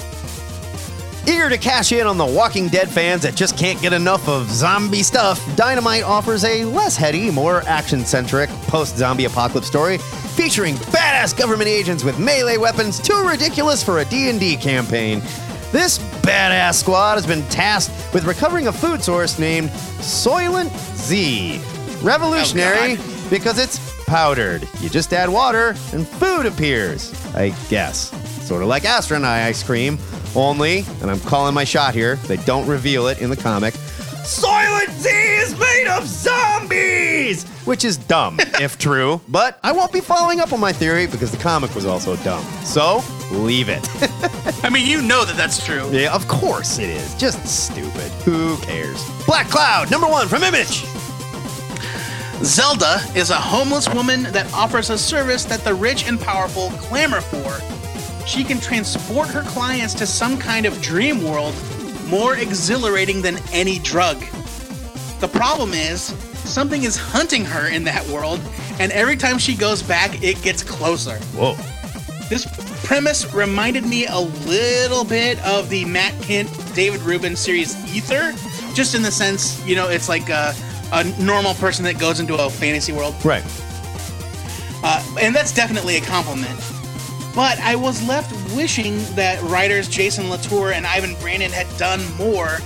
Eager to cash in on the Walking Dead fans that just can't get enough of zombie stuff, Dynamite offers a less heady, more action-centric post-zombie apocalypse story featuring badass government agents with melee weapons too ridiculous for a D&D campaign. This badass squad has been tasked with recovering a food source named Soylent Z. Revolutionary Oh, because it's powdered. You just add water and food appears. I guess. Sort of like astronaut ice cream, only, and I'm calling my shot here, they don't reveal it in the comic. Soylent Z is made of zombies! Which is dumb, if true, but I won't be following up on my theory because the comic was also dumb. So, leave it. I mean, you know that that's true. yeah, of course it is. Just stupid. Who cares? Black Cloud, number one from Image. Zelda is a homeless woman that offers a service that the rich and powerful clamor for. She can transport her clients to some kind of dream world more exhilarating than any drug. The problem is, something is hunting her in that world, and every time she goes back, it gets closer. Whoa. This premise reminded me a little bit of the Matt Kindt, David Rubin series Ether, just in the sense, you know, it's like a, a normal person that goes into a fantasy world. Right. Uh, and that's definitely a compliment. But I was left wishing that writers Jason Latour and Ivan Brandon had done more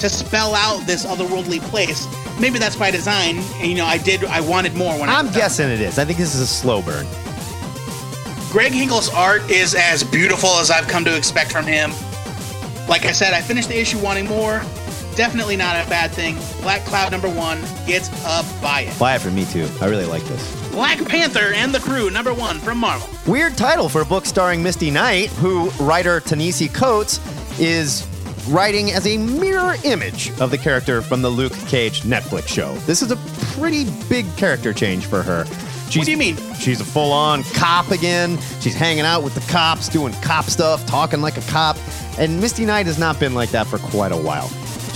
to spell out this otherworldly place. Maybe that's by design. You know, I did. I wanted more when I I'm was done. guessing it is. I think this is a slow burn. Greg Hinkle's art is as beautiful as I've come to expect from him. Like I said, I finished the issue wanting more. Definitely not a bad thing. Black Cloud number one gets a buy it. Buy it for me too. I really like this. Black Panther and the Crew number one from Marvel. Weird title for a book starring Misty Knight, who writer Ta-Nehisi Coates is writing as a mirror image of the character from the Luke Cage Netflix show. This is a pretty big character change for her. She's, do you mean? She's a full on cop again. She's hanging out with the cops, doing cop stuff, talking like a cop. And Misty Knight has not been like that for quite a while.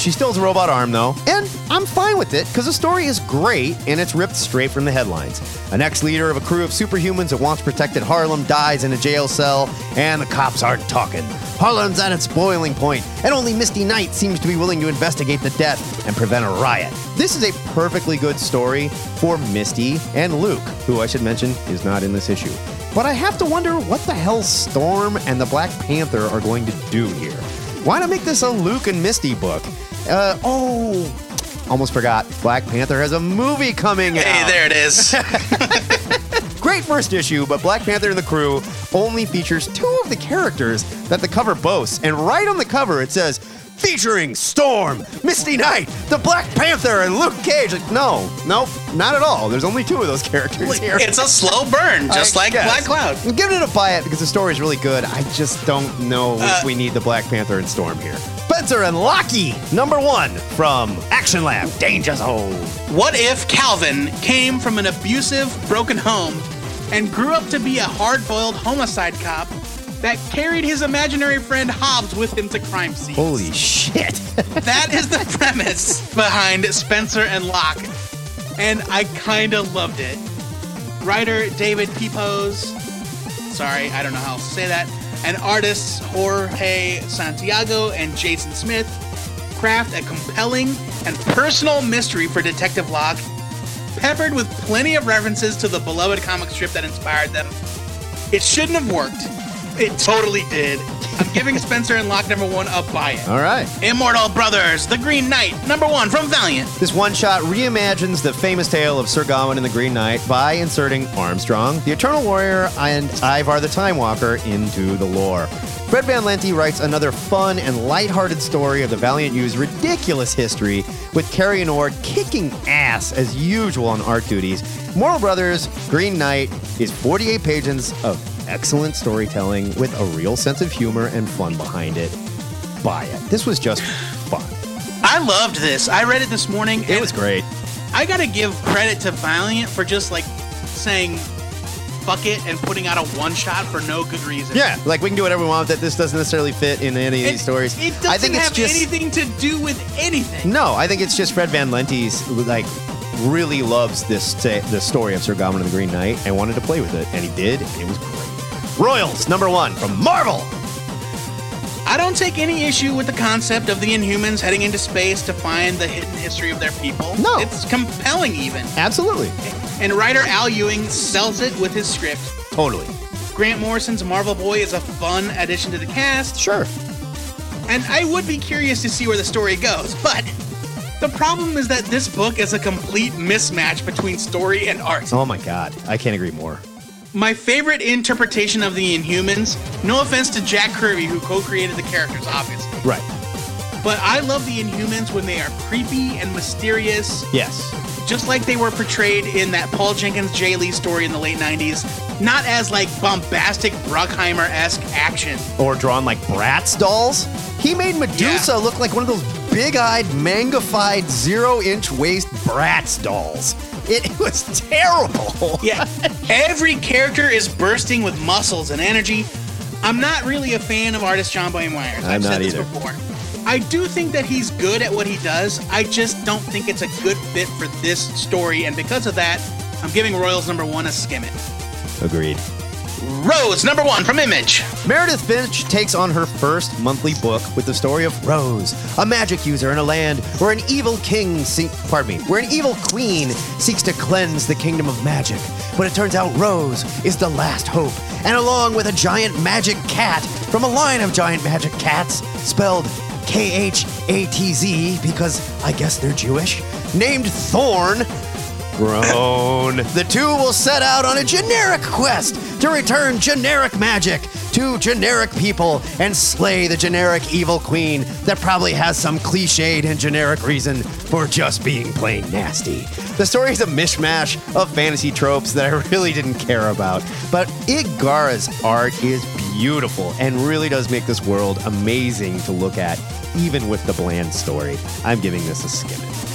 She still has a robot arm, though, and I'm fine with it because the story is great and it's ripped straight from the headlines. An ex leader of a crew of superhumans that once protected Harlem dies in a jail cell, and the cops aren't talking. Harlem's at its boiling point, and only Misty Knight seems to be willing to investigate the death and prevent a riot. This is a perfectly good story for Misty and Luke, who I should mention is not in this issue. But I have to wonder what the hell Storm and the Black Panther are going to do here. Why not make this a Luke and Misty book? Uh, oh, almost forgot. Black Panther has a movie coming out. Hey, there it is. Great first issue, but Black Panther and the crew only features two of the characters that the cover boasts. And right on the cover, it says, featuring Storm, Misty Knight, the Black Panther, and Luke Cage. Like, no, nope, not at all. There's only two of those characters here. it's a slow burn, just I like guess. Black Cloud. I'm giving it a buy it because the story is really good. I just don't know Uh, if we need the Black Panther and Storm here. Spencer and Locke, number one from Action Lab, Danger Zone. What if Calvin came from an abusive, broken home and grew up to be a hard boiled homicide cop that carried his imaginary friend Hobbes with him to crime scenes? Holy shit. That is the premise behind Spencer and Locke, and I kind of loved it. Writer David Pepose, sorry, I don't know how else to say that, and artists Jorge Santiago and Jason Smith craft a compelling and personal mystery for Detective Locke, peppered with plenty of references to the beloved comic strip that inspired them. It shouldn't have worked, It totally did. I'm giving Spencer and Locke number one a buy it. All right. Immortal Brothers, The Green Knight, number one from Valiant. This one shot reimagines the famous tale of Sir Gawain and the Green Knight by inserting Armstrong, the Eternal Warrior, and Ivar the Time Walker into the lore. Fred Van Lente writes another fun and lighthearted story of the Valiant U's ridiculous history, with Cary Nord kicking ass as usual on art duties. Mortal Brothers Green Knight is 48 pages of excellent storytelling with a real sense of humor and fun behind it. Buy it. This was just fun. I loved this. I read it this morning. It was great. I gotta give credit to Valiant for just like saying fuck it and putting out a one shot for no good reason. Yeah, like we can do whatever we want. That this doesn't necessarily fit in any of It, these stories. it doesn't I think it's have just anything to do with anything. no. I think it's just Fred Van Lente's like really loves this ta- the story of Sir Gawain and the Green Knight and wanted to play with it, and he did, and it was great. Royals number one from Marvel. I don't take any issue with the concept of the Inhumans heading into space to find the hidden history of their people. No. It's compelling, even. Absolutely, And writer Al Ewing sells it with his script. totally, Grant Morrison's Marvel Boy is a fun addition to the cast, sure. and I would be curious to see where the story goes, but the problem is that this book is a complete mismatch between story and art. Oh my God, I can't agree more. My favorite interpretation of the Inhumans, no offense to Jack Kirby, who co created the characters, obviously, Right. but I love the Inhumans when they are creepy and mysterious, Yes. just like they were portrayed in that Paul Jenkins Jay Lee story in the late 90s, not as like bombastic Bruckheimer esque action. Or drawn like Bratz dolls. He made Medusa Yeah. look like one of those big-eyed, mangified, zero-inch waist Bratz dolls. It was terrible. Yeah. Every character is bursting with muscles and energy. I'm not really a fan of artist John Boy Myers. I'm I've not said this either. before. I do think that he's good at what he does. I just don't think it's a good fit for this story, and because of that, I'm giving Royals number one a skim it. Agreed. Rose number one from Image. Meredith Finch takes on her first monthly book with the story of Rose, a magic user in a land where an evil king, se- pardon me, where an evil queen seeks to cleanse the kingdom of magic. But it turns out Rose is the last hope, and along with a giant magic cat from a line of giant magic cats, spelled K H A T Z because I guess they're Jewish, named Thorn. Groan. the two will set out on a generic quest to return generic magic to generic people and slay the generic evil queen that probably has some cliched and generic reason for just being plain nasty. The story is a mishmash of fantasy tropes that I really didn't care about, but Igara's art is beautiful and really does make this world amazing to look at, even with the bland story. I'm giving this a skim it.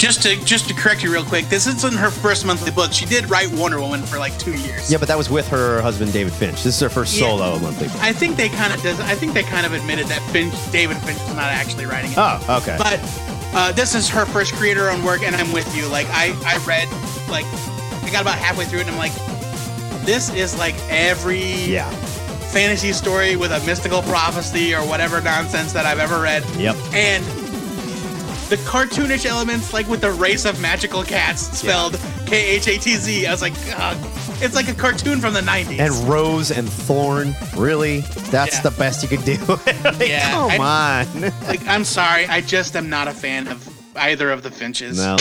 Just to just to correct you real quick, this isn't her first monthly book. She did write Wonder Woman for like two years. Yeah, but that was with her husband David Finch. This is her first Yeah. solo monthly book. I think they kind of does. I think they kind of admitted that Finch, David Finch, is not actually writing it. Oh, okay. But uh, this is her first creator-owned work, and I'm with you. Like I, I read, like I got about halfway through it, and I'm like, this is like every yeah. fantasy story with a mystical prophecy or whatever nonsense that I've ever read. Yep. And the cartoonish elements, like with the race of magical cats spelled K H A T Z, I was like, Ugh. it's like a cartoon from the 90s. And Rose and Thorn, really? That's Yeah. the best you could do. Like, Yeah, Come on. like, I'm sorry, I just am not a fan of either of the Finches. no.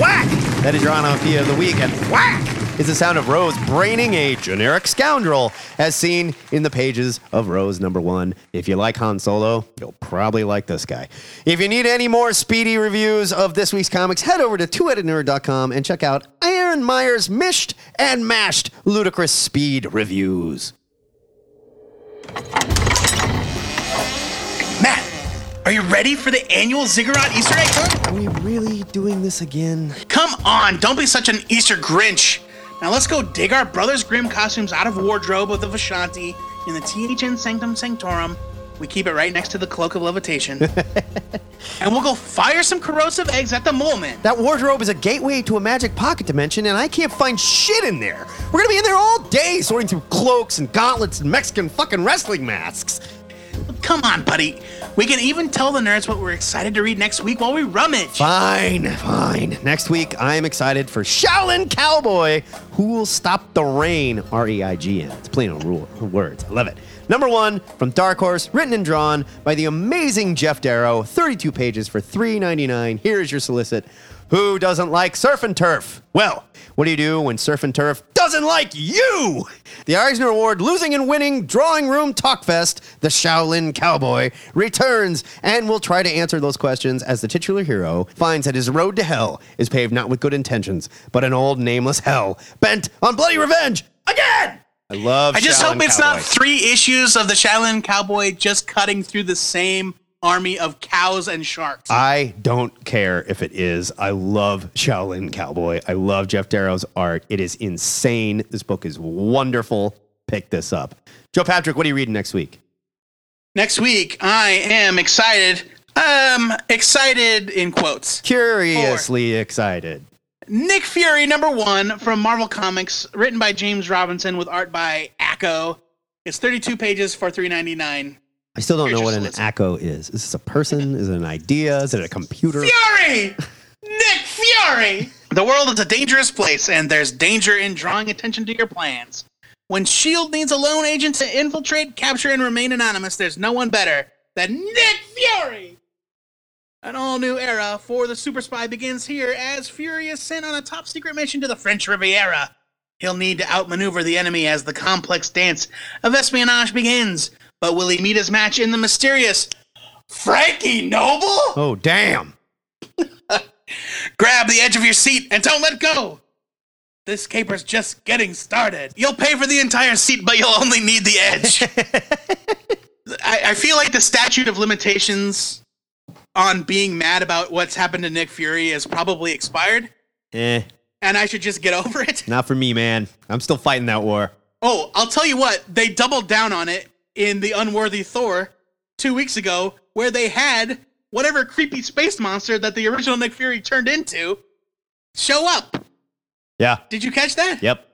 Whack! That is your onomatopoeia of the week, and whack is the sound of Rose braining a generic scoundrel, as seen in the pages of Rose number one. If you like Han Solo, you'll probably like this guy. If you need any more speedy reviews of this week's comics, head over to twoheadednerd.com and check out Aaron Meyer's mished and mashed ludicrous speed reviews. Matt, are you ready for the annual Ziggurat Easter egg hunt? Are we really doing this again? Come on, don't be such an Easter Grinch. Now let's go dig our Brothers Grimm costumes out of wardrobe of the Vishanti in the THN Sanctum Sanctorum. We keep it right next to the Cloak of Levitation. and we'll go fire some corrosive eggs at the moment. That wardrobe is a gateway to a magic pocket dimension, and I can't find shit in there. We're gonna be in there all day sorting through cloaks and gauntlets and Mexican fucking wrestling masks. Come on, buddy. We can even tell the nerds what we're excited to read next week while we rummage. Fine, fine. Next week, I am excited for Shaolin Cowboy, Who Will Stop the Rain, R E I G N. It's plain on rule, words. I love it. Number one from Dark Horse, written and drawn by the amazing Geof Darrow, 32 pages for $3.99. Here's your solicit. Who doesn't like surf and turf? Well, what do you do when surf and turf doesn't like you? The Eisner Award losing and winning drawing room talk fest, the Shaolin Cowboy, returns and will try to answer those questions as the titular hero finds that his road to hell is paved not with good intentions, but an old nameless hell bent on bloody revenge again. I love. I just Shaolin hope it's Cowboy. not three issues of the Shaolin Cowboy just cutting through the same army of cows and sharks. I don't care if it is. I love Shaolin Cowboy. I love Geof Darrow's art. It is insane. This book is wonderful. Pick this up. Joe Patrick, what are you reading next week? Next week, I am excited. Um, excited in quotes. Curiously excited. Nick Fury number one from Marvel Comics, written by James Robinson with art by ACO. It's 32 pages for 3.99. I still don't Here's know your what an solicit. ACO is. Is this a person? Is it an idea? Is it a computer? Fury! Nick Fury! The world is a dangerous place, and there's danger in drawing attention to your plans. When S.H.I.E.L.D. Needs a lone agent to infiltrate, capture, and remain anonymous, there's no one better than Nick Fury! An all new era for the super spy begins here as Fury is sent on a top secret mission to the French Riviera. He'll need to outmaneuver the enemy as the complex dance of espionage begins. But will he meet his match in the mysterious Frankie Noble? Oh, damn. Grab the edge of your seat and don't let go. This caper's just getting started. You'll pay for the entire seat, but you'll only need the edge. I, I feel like the statute of limitations on being mad about what's happened to Nick Fury is probably expired, Eh, and I should just get over it. not for me, man. I'm still fighting that war. Oh, I'll tell you what, they doubled down on it in The Unworthy Thor two weeks ago, where they had whatever creepy space monster that the original Nick Fury turned into show up. Yeah. Did you catch that? Yep.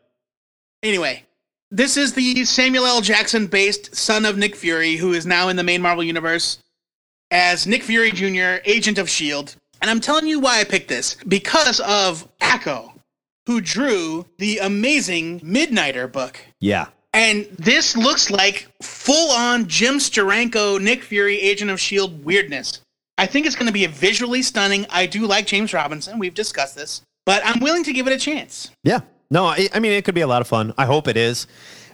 Anyway, this is the Samuel L. Jackson based son of Nick Fury, who is now in the main Marvel Universe as Nick Fury Jr., agent of S.H.I.E.L.D. And I'm telling you why I picked this because of ACO, who drew the amazing Midnighter book. Yeah. And this looks like full on Jim Steranko, Nick Fury, Agent of S.H.I.E.L.D. weirdness. I think it's going to be a visually stunning. I do like James Robinson. We've discussed this, but I'm willing to give it a chance. Yeah. No, I, I mean, it could be a lot of fun. I hope it is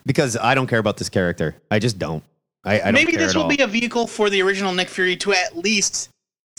because I don't care about this character. I just don't. I, I don't Maybe this will all. be a vehicle for the original Nick Fury to at least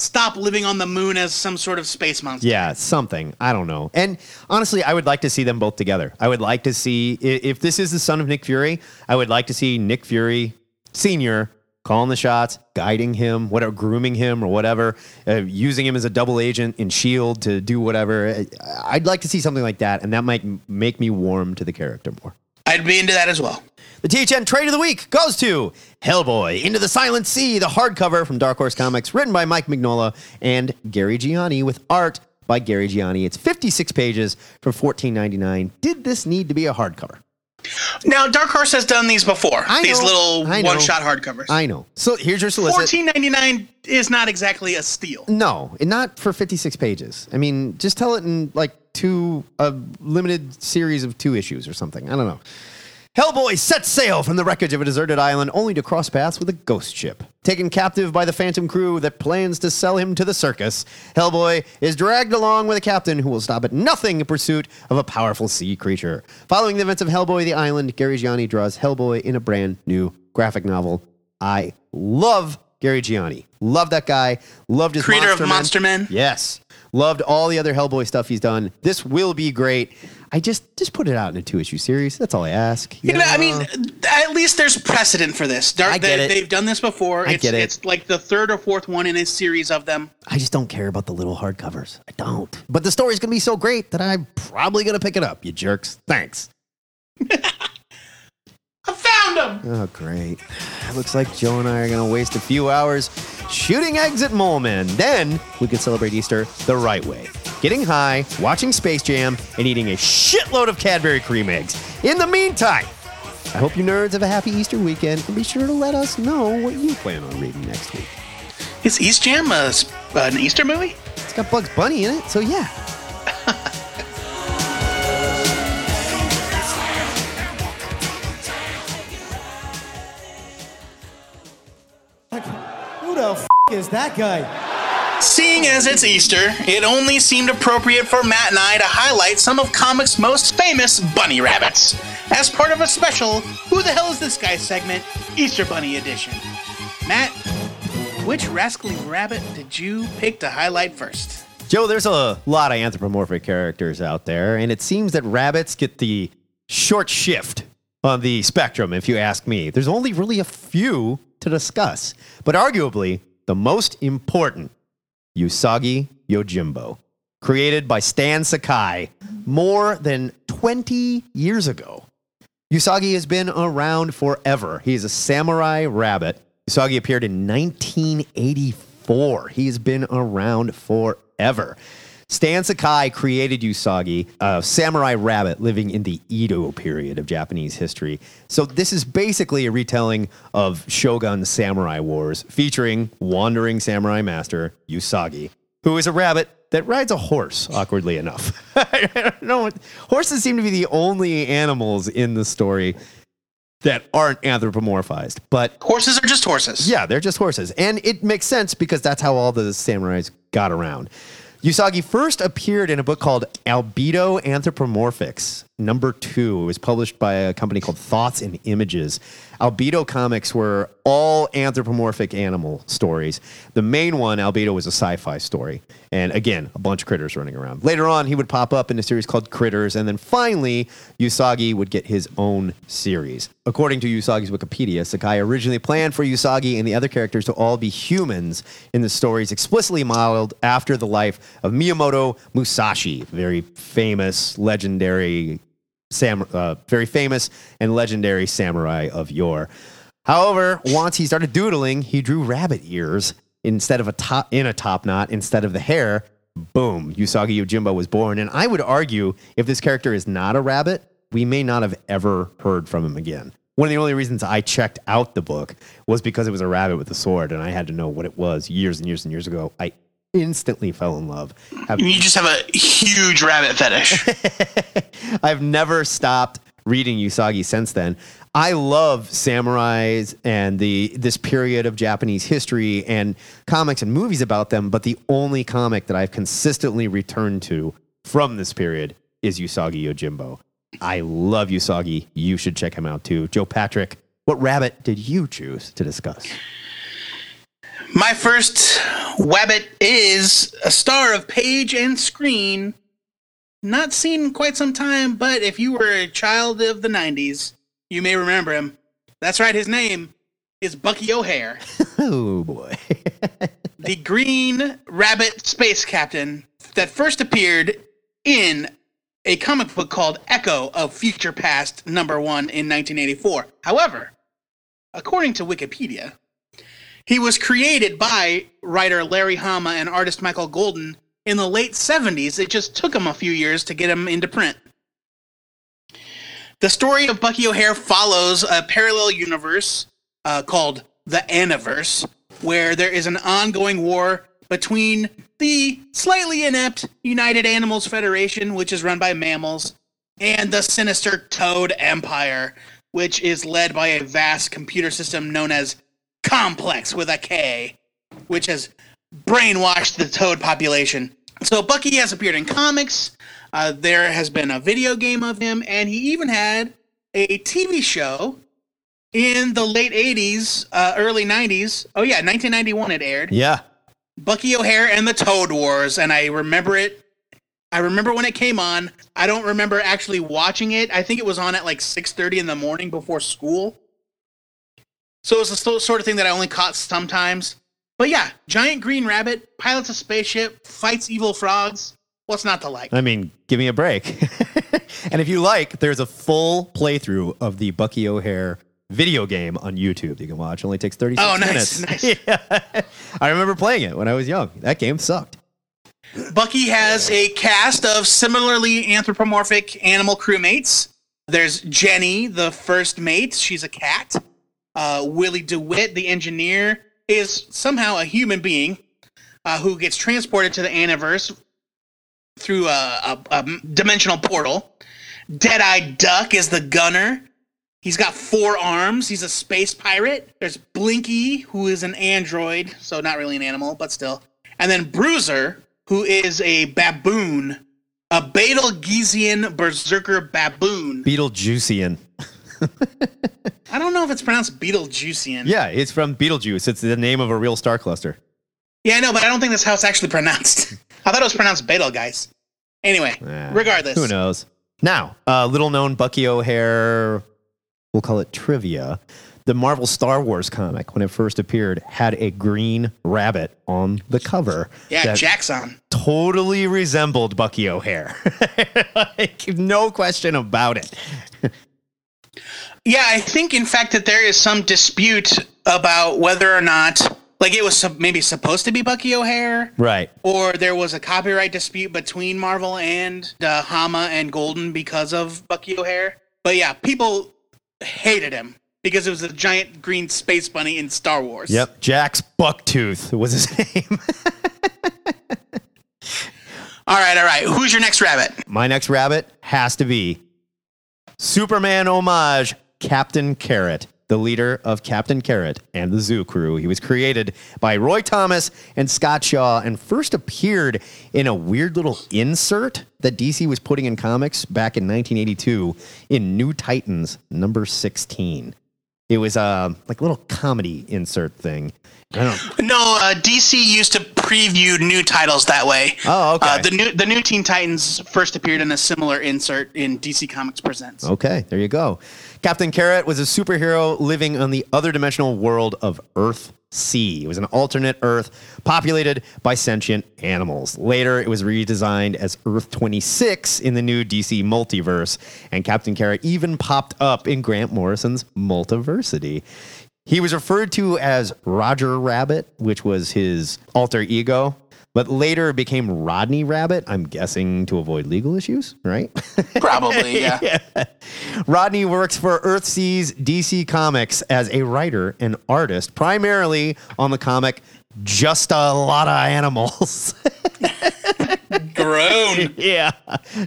stop living on the moon as some sort of space monster. Yeah, something. I don't know. And honestly, I would like to see them both together. I would like to see if this is the son of Nick Fury. I would like to see Nick Fury Senior calling the shots, guiding him, whatever, grooming him or whatever, uh, using him as a double agent in Shield to do whatever. I'd like to see something like that, and that might make me warm to the character more. I'd be into that as well. The THN trade of the week goes to Hellboy Into the Silent Sea, the hardcover from Dark Horse Comics, written by Mike Mignola and Gary Gianni with art by Gary Gianni. It's 56 pages for $14.99. Did this need to be a hardcover? Now, Dark Horse has done these before. I these know. little one-shot hardcovers. I know. So here's your solicit. Fourteen ninety nine is not exactly a steal. No, and not for 56 pages. I mean, just tell it in like two, a limited series of two issues or something. I don't know. Hellboy sets sail from the wreckage of a deserted island only to cross paths with a ghost ship. Taken captive by the Phantom crew that plans to sell him to the circus, Hellboy is dragged along with a captain who will stop at nothing in pursuit of a powerful sea creature. Following the events of Hellboy the Island, Gary Gianni draws Hellboy in a brand new graphic novel. I love Gary Gianni. Love that guy. Loved his Creator of Men. Monster Men. Yes. Loved all the other Hellboy stuff he's done. This will be great. I just just put it out in a two issue series. That's all I ask. You know, I mean, at least there's precedent for this. Dark, I get they, it. They've done this before. I it's, get it. It's like the third or fourth one in a series of them. I just don't care about the little hardcovers. I don't. But the story's gonna be so great that I'm probably gonna pick it up. You jerks. Thanks. I found them. Oh, great. Looks like Joe and I are going to waste a few hours shooting eggs at Mole Men. Then we could celebrate Easter the right way getting high, watching Space Jam, and eating a shitload of Cadbury cream eggs. In the meantime, I hope you nerds have a happy Easter weekend and be sure to let us know what you plan on reading next week. Is East Jam a, s- an Easter movie? It's got Bugs Bunny in it, so yeah. the f- is that guy? Seeing as it's Easter, it only seemed appropriate for Matt and I to highlight some of comics' most famous bunny rabbits as part of a special Who the Hell is This Guy segment, Easter Bunny Edition. Matt, which rascally rabbit did you pick to highlight first? Joe, there's a lot of anthropomorphic characters out there, and it seems that rabbits get the short shift on the spectrum, if you ask me. There's only really a few to discuss, but arguably the most important Usagi Yojimbo, created by Stan Sakai more than 20 years ago. Usagi has been around forever. He is a samurai rabbit. Usagi appeared in 1984. He's been around forever. Stan Sakai created Usagi, a samurai rabbit living in the Edo period of Japanese history. So this is basically a retelling of Shogun Samurai Wars, featuring wandering samurai master Usagi, who is a rabbit that rides a horse, awkwardly enough. I. Horses seem to be the only animals in the story that aren't anthropomorphized. But Horses are just horses. yeah, they're just horses. And it makes sense because that's how all the samurais got around. Usagi first appeared in a book called Albedo Anthropomorphics, number two. It was published by a company called Thoughts and Images. Albedo comics were all anthropomorphic animal stories. The main one, Albedo, was a sci fi story. And again, a bunch of critters running around. Later on, he would pop up in a series called Critters. And then finally, Usagi would get his own series. According to Usagi's Wikipedia, Sakai originally planned for Usagi and the other characters to all be humans in the stories explicitly modeled after the life of Miyamoto Musashi, very famous, legendary sam- uh, very famous and legendary samurai of yore. However, once he started doodling, he drew rabbit ears instead of a top in a top knot instead of the hair. Boom, Usagi Yojimbo was born. And I would argue if this character is not a rabbit, we may not have ever heard from him again. One of the only reasons I checked out the book was because it was a rabbit with a sword, and I had to know what it was years and years and years ago. I instantly fell in love. Have You just have a huge rabbit fetish. I've never stopped reading Usagi since then. I love samurais and the this period of Japanese history and comics and movies about them, but the only comic that I've consistently returned to from this period is Usagi Yojimbo. I love Usagi. You should check him out too. Joe Patrick, what rabbit did you choose to discuss? My first wabbit is a star of page and screen. Not seen in quite some time, but if you were a child of the 90s, you may remember him. That's right, his name is Bucky O'Hare, Oh boy. the green rabbit space captain that first appeared in a comic book called Echo of Future Past number one in 1984. However, according to Wikipedia, he was created by writer Larry Hama and artist Michael Golden in the late 70s. It just took him a few years to get him into print. The story of Bucky O'Hare follows a parallel universe uh, called the Aniverse, where there is an ongoing war between the slightly inept United Animals Federation, which is run by mammals, and the sinister Toad Empire, which is led by a vast computer system known as Complex with a K, which has brainwashed the Toad population. So Bucky has appeared in comics. Uh, there has been a video game of him, and he even had a TV show in the late 80s, uh, early 90s. Oh, yeah, 1991 it aired. yeah. Bucky O'Hare and the Toad Wars, and I remember it. I remember when it came on. I don't remember actually watching it. I think it was on at like 6:30 in the morning before school. So it was the sort of thing that I only caught sometimes. But yeah, giant green rabbit pilots a spaceship, fights evil frogs. What's not to like? I mean, give me a break. and if you like, there's a full playthrough of the Bucky O'Hare video game on YouTube you can watch. It only takes 36 Oh, nice, minutes. nice. Yeah. I remember playing it when I was young. That game sucked. Bucky has a cast of similarly anthropomorphic animal crewmates. There's Jenny, the first mate. She's a cat. Uh, Willie DeWitt, the engineer, is somehow a human being uh, who gets transported to the Aniverse through a, a, a dimensional portal. Deadeye Duck is the gunner. He's got four arms. He's a space pirate. There's Blinky, who is an android, so not really an animal, but still. And then Bruiser, who is a baboon, a Betelgeuse berserker baboon. Beetlejuician. I don't know if it's pronounced Beetlejuician. Yeah, it's from Beetlejuice. It's the name of a real star cluster. Yeah, I know, but I don't think that's how it's actually pronounced. I thought it was pronounced Betelgeuse. Anyway, Eh, regardless. Who knows? Now, uh, little known Bucky O'Hare, we'll call it trivia. The Marvel Star Wars comic, when it first appeared, had a green rabbit on the cover. Yeah, Jackson. totally resembled Bucky O'Hare. like, no question about it. Yeah, I think in fact that there is some dispute about whether or not, like, it was maybe supposed to be Bucky O'Hare, Right. or there was a copyright dispute between Marvel and uh, Hama and Golden because of Bucky O'Hare. But yeah, people hated him because it was a giant green space bunny in Star Wars. Yep. Jack's Bucktooth was his name. All right, all right. Who's your next rabbit? My next rabbit has to be Superman homage Captain Carrot, the leader of Captain Carrot and the Zoo Crew. He was created by Roy Thomas and Scott Shaw and first appeared in a weird little insert that DC was putting in comics back in 1982 in New Titans number 16. It was a like a little comedy insert thing. I don't No, uh, DC used to preview new titles that way. Oh, okay. Uh, the new the new Teen Titans first appeared in a similar insert in DC Comics Presents. Okay, there you go. Captain Carrot was a superhero living on the other dimensional world of Earth C. It was an alternate Earth populated by sentient animals. Later, it was redesigned as Earth 26 in the new DC multiverse, and Captain Carrot even popped up in Grant Morrison's Multiversity. He was referred to as Roger Rabbit, which was his alter ego, but later became Rodney Rabbit, I'm guessing to avoid legal issues, right? Probably, yeah. Rodney works for Earth C's DC Comics as a writer and artist, primarily on the comic Just a Lot of Animals. Grown. yeah,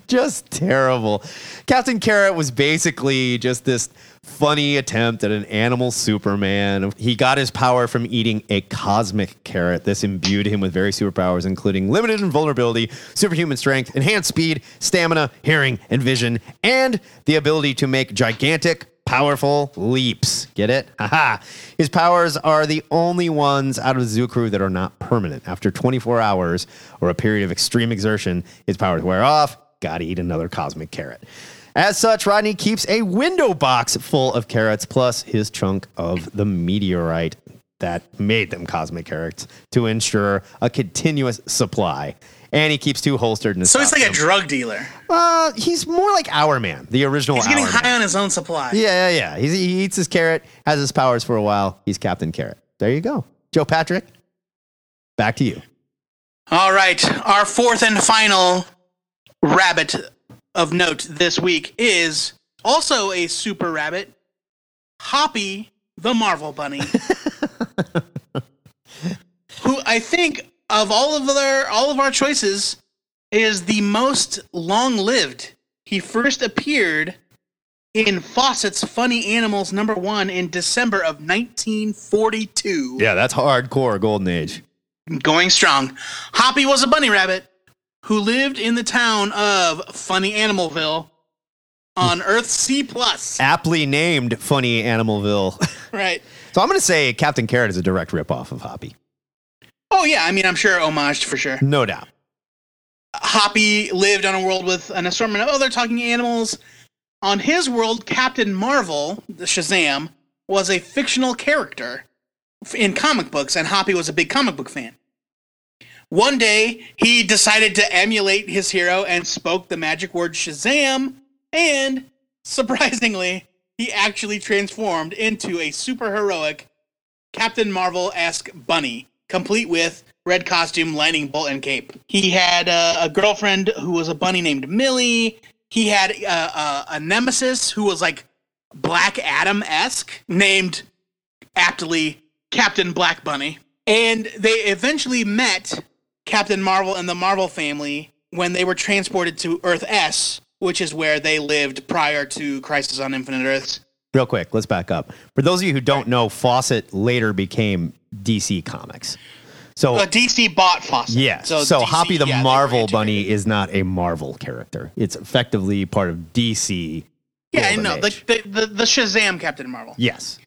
just terrible. Captain Carrot was basically just this funny attempt at an animal Superman. He got his power from eating a cosmic carrot. This imbued him with various superpowers, including limited invulnerability, superhuman strength, enhanced speed, stamina, hearing, and vision, and the ability to make gigantic, powerful leaps. Get it? Haha. His powers are the only ones out of the zoo crew that are not permanent. After 24 hours or a period of extreme exertion, his powers wear off. Gotta eat another cosmic carrot. As such, Rodney keeps a window box full of carrots plus his chunk of the meteorite that made them cosmic carrots to ensure a continuous supply. And he keeps two holstered in his So he's like a drug dealer. Uh, he's more like Our Man, the original He's getting Our Man. high on his own supply. Yeah, yeah, yeah. He's, he eats his carrot, has his powers for a while. He's Captain Carrot. There you go. Joe Patrick, back to you. All right. Our fourth and final rabbit of note this week is also a super rabbit, Hoppy the Marvel Bunny. who I think of all of their all of our choices is the most long-lived. He first appeared in Fawcett's Funny Animals number 1 in December of 1942 Yeah, that's hardcore Golden Age. going strong. Hoppy was a bunny rabbit who lived in the town of Funny Animalville on hmm. Earth C plus. Aptly named Funny Animalville. Right. so I'm going to say Captain Carrot is a direct ripoff of Hoppy. Oh yeah, I mean I'm sure homaged for sure. No doubt. Hoppy lived on a world with an assortment of other talking animals. On his world, Captain Marvel, the Shazam, was a fictional character in comic books, and Hoppy was a big comic book fan. One day, he decided to emulate his hero and spoke the magic word Shazam, and surprisingly, he actually transformed into a super heroic Captain Marvel esque bunny, complete with red costume, lightning bolt, and cape. He had uh, a girlfriend who was a bunny named Millie. he had uh, uh, a nemesis who was like Black Adam esque, named aptly Captain Black Bunny. And they eventually met Captain Marvel and the Marvel family when they were transported to Earth S, which is where they lived prior to Crisis on Infinite Earths. Real quick, let's back up. For those of you who don't know, Fawcett later became DC Comics. So Uh, DC bought Fawcett. Yes. So, DC Hoppy the yeah, Marvel. Bunny is not a Marvel character. It's effectively part of DC. Yeah, I know. The, the, the Shazam Captain Marvel. Yes.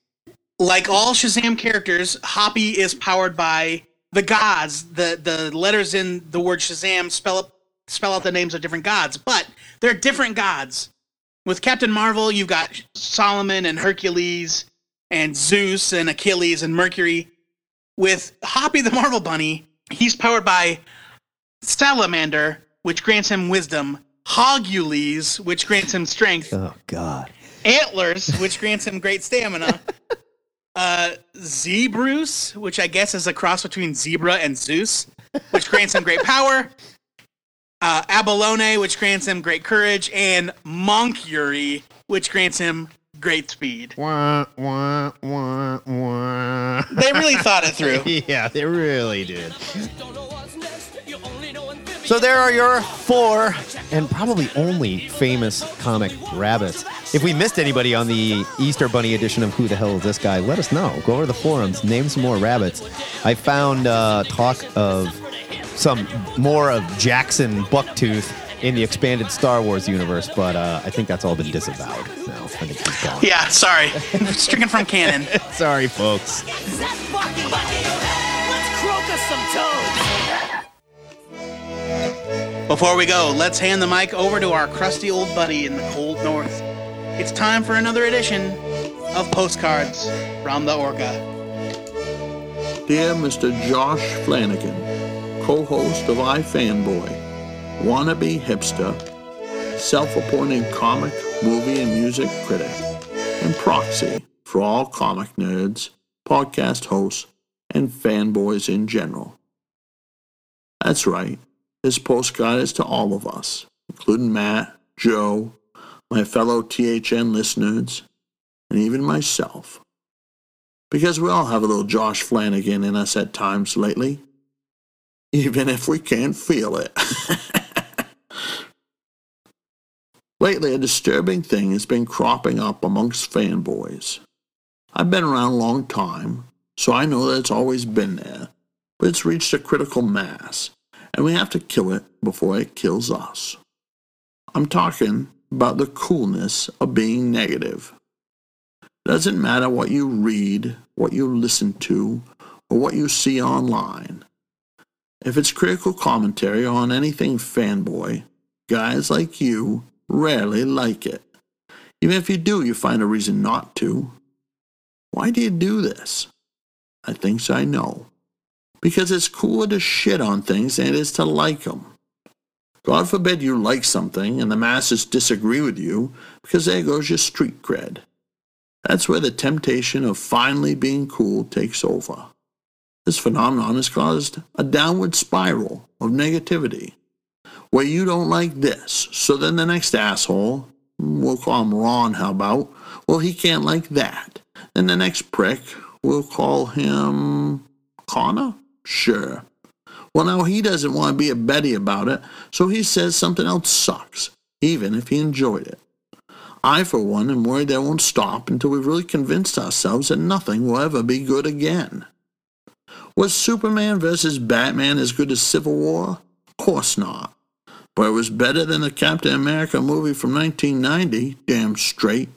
like all Shazam characters, Hoppy is powered by the gods. The the letters in the word Shazam spell up, spell out the names of different gods, but they're different gods. With Captain Marvel, you've got Solomon and Hercules and Zeus and Achilles and Mercury. With Hoppy the Marvel Bunny, he's powered by Salamander, which grants him wisdom, Hogules, which grants him strength, Oh God. antlers, which grants him great stamina. Uh, Zebrus, which I guess is a cross between zebra and Zeus, which grants him great power. Uh, Abalone, which grants him great courage, and Monkuri, which grants him great speed. Wah, wah, wah, wah. They really thought it through. yeah, they really did. So there are your four and probably only famous comic rabbits. If we missed anybody on the Easter Bunny edition of Who the Hell is This Guy, let us know. Go over to the forums, name some more rabbits. I found uh, talk of some more of Jaxxon Bucktooth in the expanded Star Wars universe, but uh, I think that's all been disavowed now. I think he's gone. Yeah, sorry. Stricken from canon. Sorry, folks. Before we go, let's hand the mic over to our crusty old buddy in the cold north. It's time for another edition of Postcards from the Orca. Dear Mr. Josh Flanagan, co-host of iFanboy, wannabe hipster, self-appointed comic, movie, and music critic, and proxy for all comic nerds, podcast hosts, and fanboys in general. That's right, this postcard is to all of us, including Matt, Joe, my fellow THN listeners, and even myself. Because we all have a little Josh Flanagan in us at times lately, even if we can't feel it. lately, a disturbing thing has been cropping up amongst fanboys. I've been around a long time, so I know that it's always been there, but it's reached a critical mass, and we have to kill it before it kills us. I'm talking about the coolness of being negative. Doesn't matter what you read, what you listen to, or what you see online. If it's critical commentary on anything fanboy, guys like you rarely like it. Even if you do, you find a reason not to. Why do you do this? I think so, I know. Because it's cooler to shit on things than it is to like them. God forbid you like something and the masses disagree with you, because there goes your street cred. That's where the temptation of finally being cool takes over. This phenomenon has caused a downward spiral of negativity, where you don't like this, so then the next asshole, we'll call him Ron, how about? Well, he can't like that. Then the next prick, we'll call him Connor? Sure. Well, now he doesn't want to be a Betty about it, so he says something else sucks, even if he enjoyed it. I, for one, am worried that won't stop until we've really convinced ourselves that nothing will ever be good again. Was Superman versus Batman as good as Civil War? Of course not. But it was better than the Captain America movie from 1990, damn straight.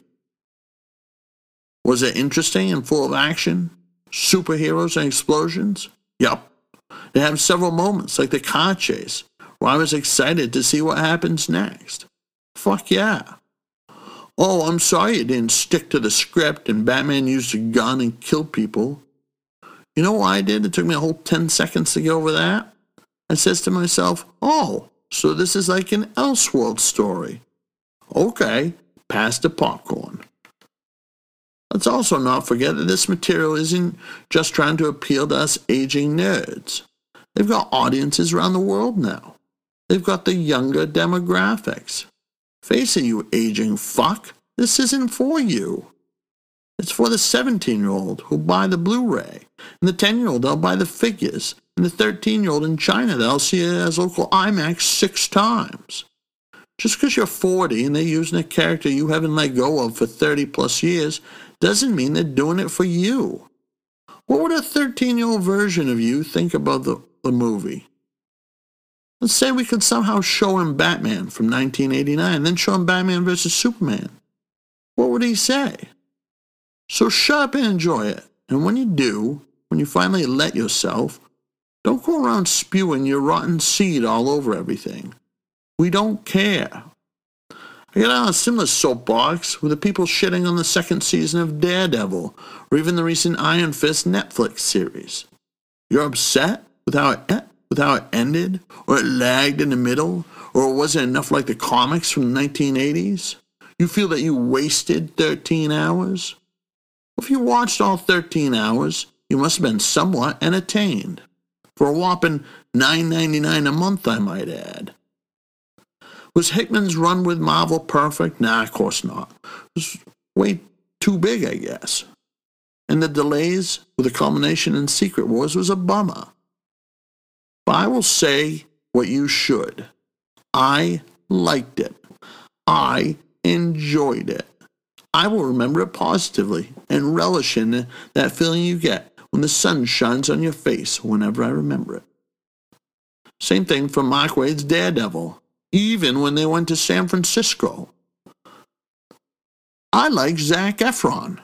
Was it interesting and full of action? Superheroes and explosions? Yup. They have several moments, like the car chase, where I was excited to see what happens next. Fuck yeah. Oh, I'm sorry you didn't stick to the script and Batman used a gun and killed people. You know what I did? It took me a whole 10 seconds to get over that. I says to myself, oh, so this is like an Elseworld story. Okay, pass the popcorn. Let's also not forget that this material isn't just trying to appeal to us aging nerds. They've got audiences around the world now. They've got the younger demographics. Face it, you aging fuck. This isn't for you. It's for the 17 year old who'll buy the Blu ray, and the 10 year old that'll buy the figures, and the 13 year old in China that'll see it as local IMAX six times. Just because you're 40 and they're using a character you haven't let go of for 30 plus years doesn't mean they're doing it for you. What would a 13 year old version of you think about the, the movie? Let's say we could somehow show him Batman from 1989, then show him Batman versus Superman. What would he say? So shut up and enjoy it. And when you do, when you finally let yourself, don't go around spewing your rotten seed all over everything. We don't care. I got on a similar soapbox with the people shitting on the second season of Daredevil or even the recent Iron Fist Netflix series. You're upset with how it, with how it ended, or it lagged in the middle, or it wasn't enough like the comics from the 1980s? You feel that you wasted 13 hours? If you watched all 13 hours, you must have been somewhat entertained. For a whopping $9.99 a month, I might add. Was Hickman's run with Marvel perfect? Nah, of course not. It was way too big, I guess. And the delays with the culmination in Secret Wars was a bummer. But I will say what you should. I liked it. I enjoyed it. I will remember it positively and relish in that feeling you get when the sun shines on your face whenever I remember it. Same thing for Mark Waid's Daredevil, even when they went to San Francisco. I like Zac Efron.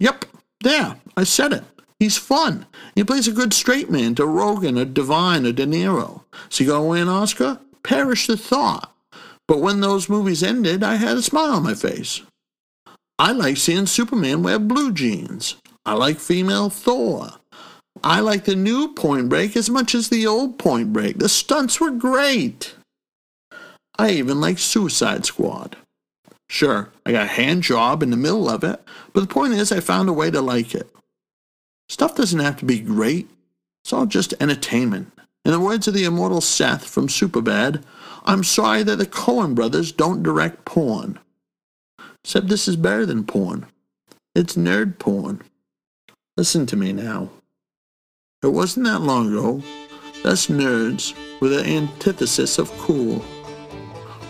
Yep, there, I said it. He's fun. He plays a good straight man to Rogen or DeVine or De Niro. Is he going to win an Oscar? Perish the thought. But when those movies ended, I had a smile on my face. I like seeing Superman wear blue jeans. I like female Thor. I like the new Point Break as much as the old Point Break. The stunts were great. I even like Suicide Squad. Sure, I got a hand job in the middle of it, but the point is I found a way to like it. Stuff doesn't have to be great. It's all just entertainment. In the words of the immortal Seth from Superbad, I'm sorry that the Coen brothers don't direct porn. Except this is better than porn. It's nerd porn. Listen to me now. It wasn't that long ago. Us nerds were the antithesis of cool.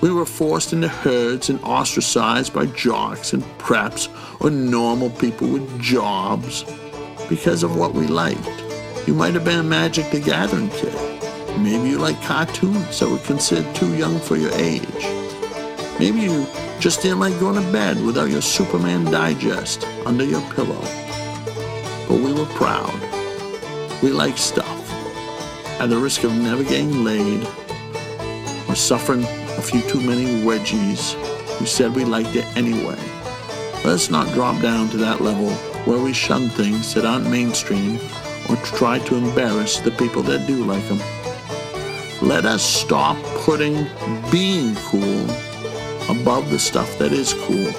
We were forced into herds and ostracized by jocks and preps or normal people with jobs because of what we liked. You might have been a Magic the Gathering kid. Maybe you like cartoons that were considered too young for your age. Maybe you just didn't like going to bed without your Superman digest under your pillow. But we were proud. We liked stuff. At the risk of never getting laid or suffering a few too many wedgies, we said we liked it anyway. Let's not drop down to that level where we shun things that aren't mainstream or try to embarrass the people that do like them. Let us stop putting being cool above the stuff that is cool.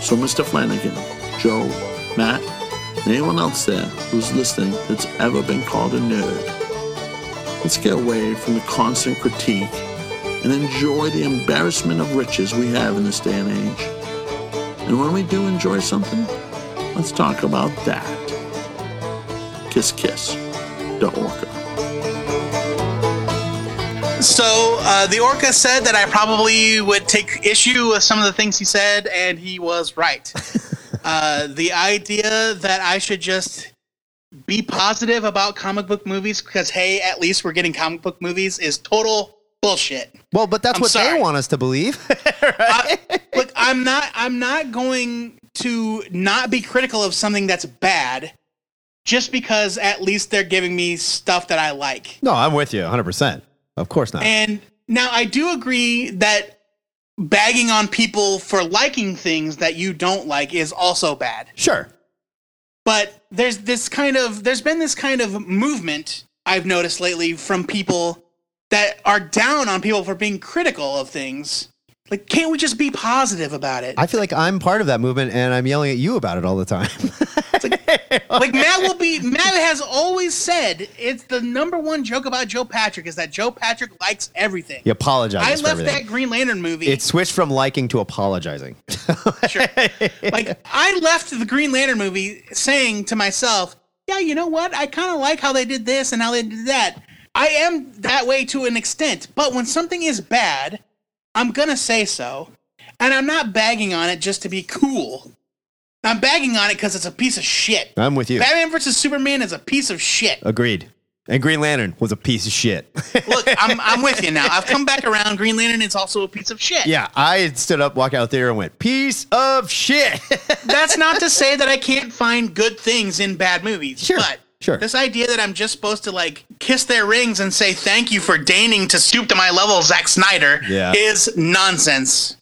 So, Mr. Flanagan, Joe, Matt, and anyone else there who's listening that's ever been called a nerd, let's get away from the constant critique and enjoy the embarrassment of riches we have in this day and age. And when we do enjoy something, let's talk about that. Kiss Kiss, the Orca. So uh, the orca said that I probably would take issue with some of the things he said, and he was right. uh, the idea that I should just be positive about comic book movies because hey, at least we're getting comic book movies is total bullshit. Well, but that's I'm what sorry. they want us to believe. I, look, I'm not. I'm not going to not be critical of something that's bad, just because at least they're giving me stuff that I like. no, I'm with you 100%. Of course not. And now I do agree that bagging on people for liking things that you don't like is also bad. sure. But there's this kind of there's been this kind of movement I've noticed lately from people that are down on people for being critical of things. Like, can't we just be positive about it? I feel like I'm part of that movement and I'm yelling at you about it all the time. It's like, like Matt will be. Matt has always said it's the number one joke about Joe Patrick is that Joe Patrick likes everything. You apologize. I left everything. that Green Lantern movie. It switched from liking to apologizing. Sure. like I left the Green Lantern movie saying to myself, "Yeah, you know what? I kind of like how they did this and how they did that. I am that way to an extent, but when something is bad, I'm gonna say so, and I'm not bagging on it just to be cool. I'm bagging on it because it's a piece of shit. I'm with you. Batman versus Superman is a piece of shit. Agreed. And Green Lantern was a piece of shit. Look, I'm, I'm with you now. I've come back around. Green Lantern is also a piece of shit. yeah, I stood up, walked out there, and went, "Piece of shit." That's not to say that I can't find good things in bad movies. Sure, But sure. this idea that I'm just supposed to like kiss their rings and say thank you for deigning to stoop to my level, Zack Snyder, Yeah. is nonsense.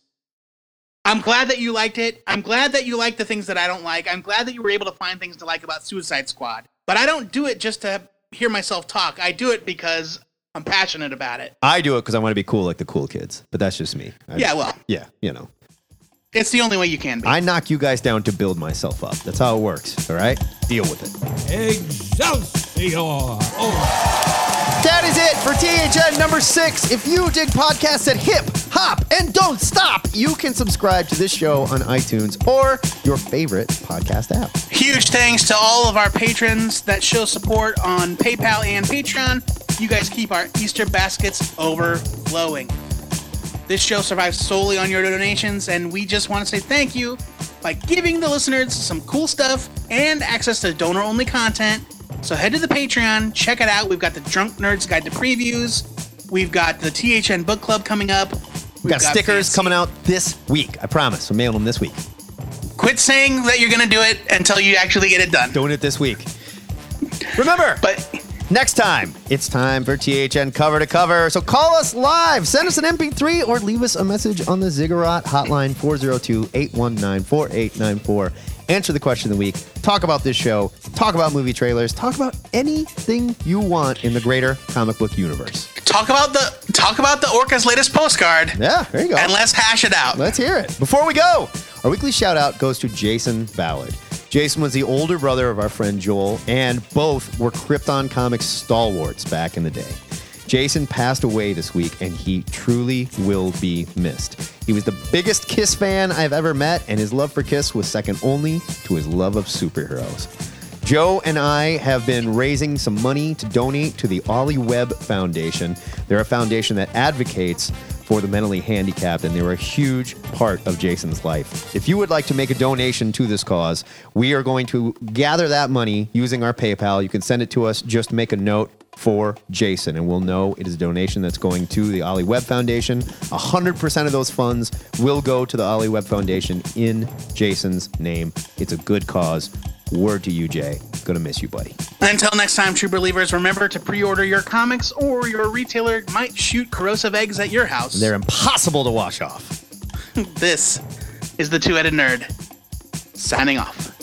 I'm glad that you liked it. I'm glad that you like the things that I don't like. I'm glad that you were able to find things to like about Suicide Squad. But I don't do it just to hear myself talk. I do it because I'm passionate about it. I do it because I want to be cool like the cool kids, but that's just me. I- Yeah, well, yeah, you know, it's the only way you can be. I knock you guys down to build myself up. That's how it works. All right, deal with it. Excelsior! Oh. That is it for THN number six. If you dig podcasts that hip, hop, and don't stop, you can subscribe to this show on iTunes or your favorite podcast app. Huge thanks to all of our patrons that show support on PayPal and Patreon. You guys keep our Easter baskets overflowing. This show survives solely on your donations, and we just want to say thank you by giving the listeners some cool stuff and access to donor only content. So head to the Patreon, check it out. We've got the Drunk Nerds Guide to Previews. We've got the THN Book Club coming up. We've got, stickers coming out this week. I promise. We'll mailing them this week. Quit saying that you're going to do it until you actually get it done. Doing it this week. Remember, But next time it's time for THN cover to cover. So call us live, send us an MP3, or leave us a message on the Ziggurat hotline 402 819 4894. Answer the question of the week. Talk about this show. Talk about movie trailers. Talk about anything you want in the greater comic book universe. talk about the talk about the Orca's latest postcard. Yeah, there you go. and let's hash it out. Let's hear it. Before we go, our weekly shout out goes to Jason Ballard. Jason was the older brother of our friend Joel, and both were Krypton Comics stalwarts back in the day. Jason passed away this week, and he truly will be missed. He was the biggest Kiss fan I've ever met, and his love for Kiss was second only to his love of superheroes. Joe and I have been raising some money to donate to the Ollie Webb Foundation. They're a foundation that advocates for the mentally handicapped, and they were a huge part of Jason's life. If you would like to make a donation to this cause, we are going to gather that money using our PayPal. You can send it to us, just make a note for Jason, and we'll know it is a donation that's going to the Ollie Webb Foundation. 100% of those funds will go to the Ollie Webb Foundation in Jason's name. It's a good cause. Word to you, Jay. Gonna miss you, buddy. Until next time, true believers, remember to pre-order your comics, or your retailer might shoot corrosive eggs at your house. They're impossible to wash off. This is the two-headed nerd signing off.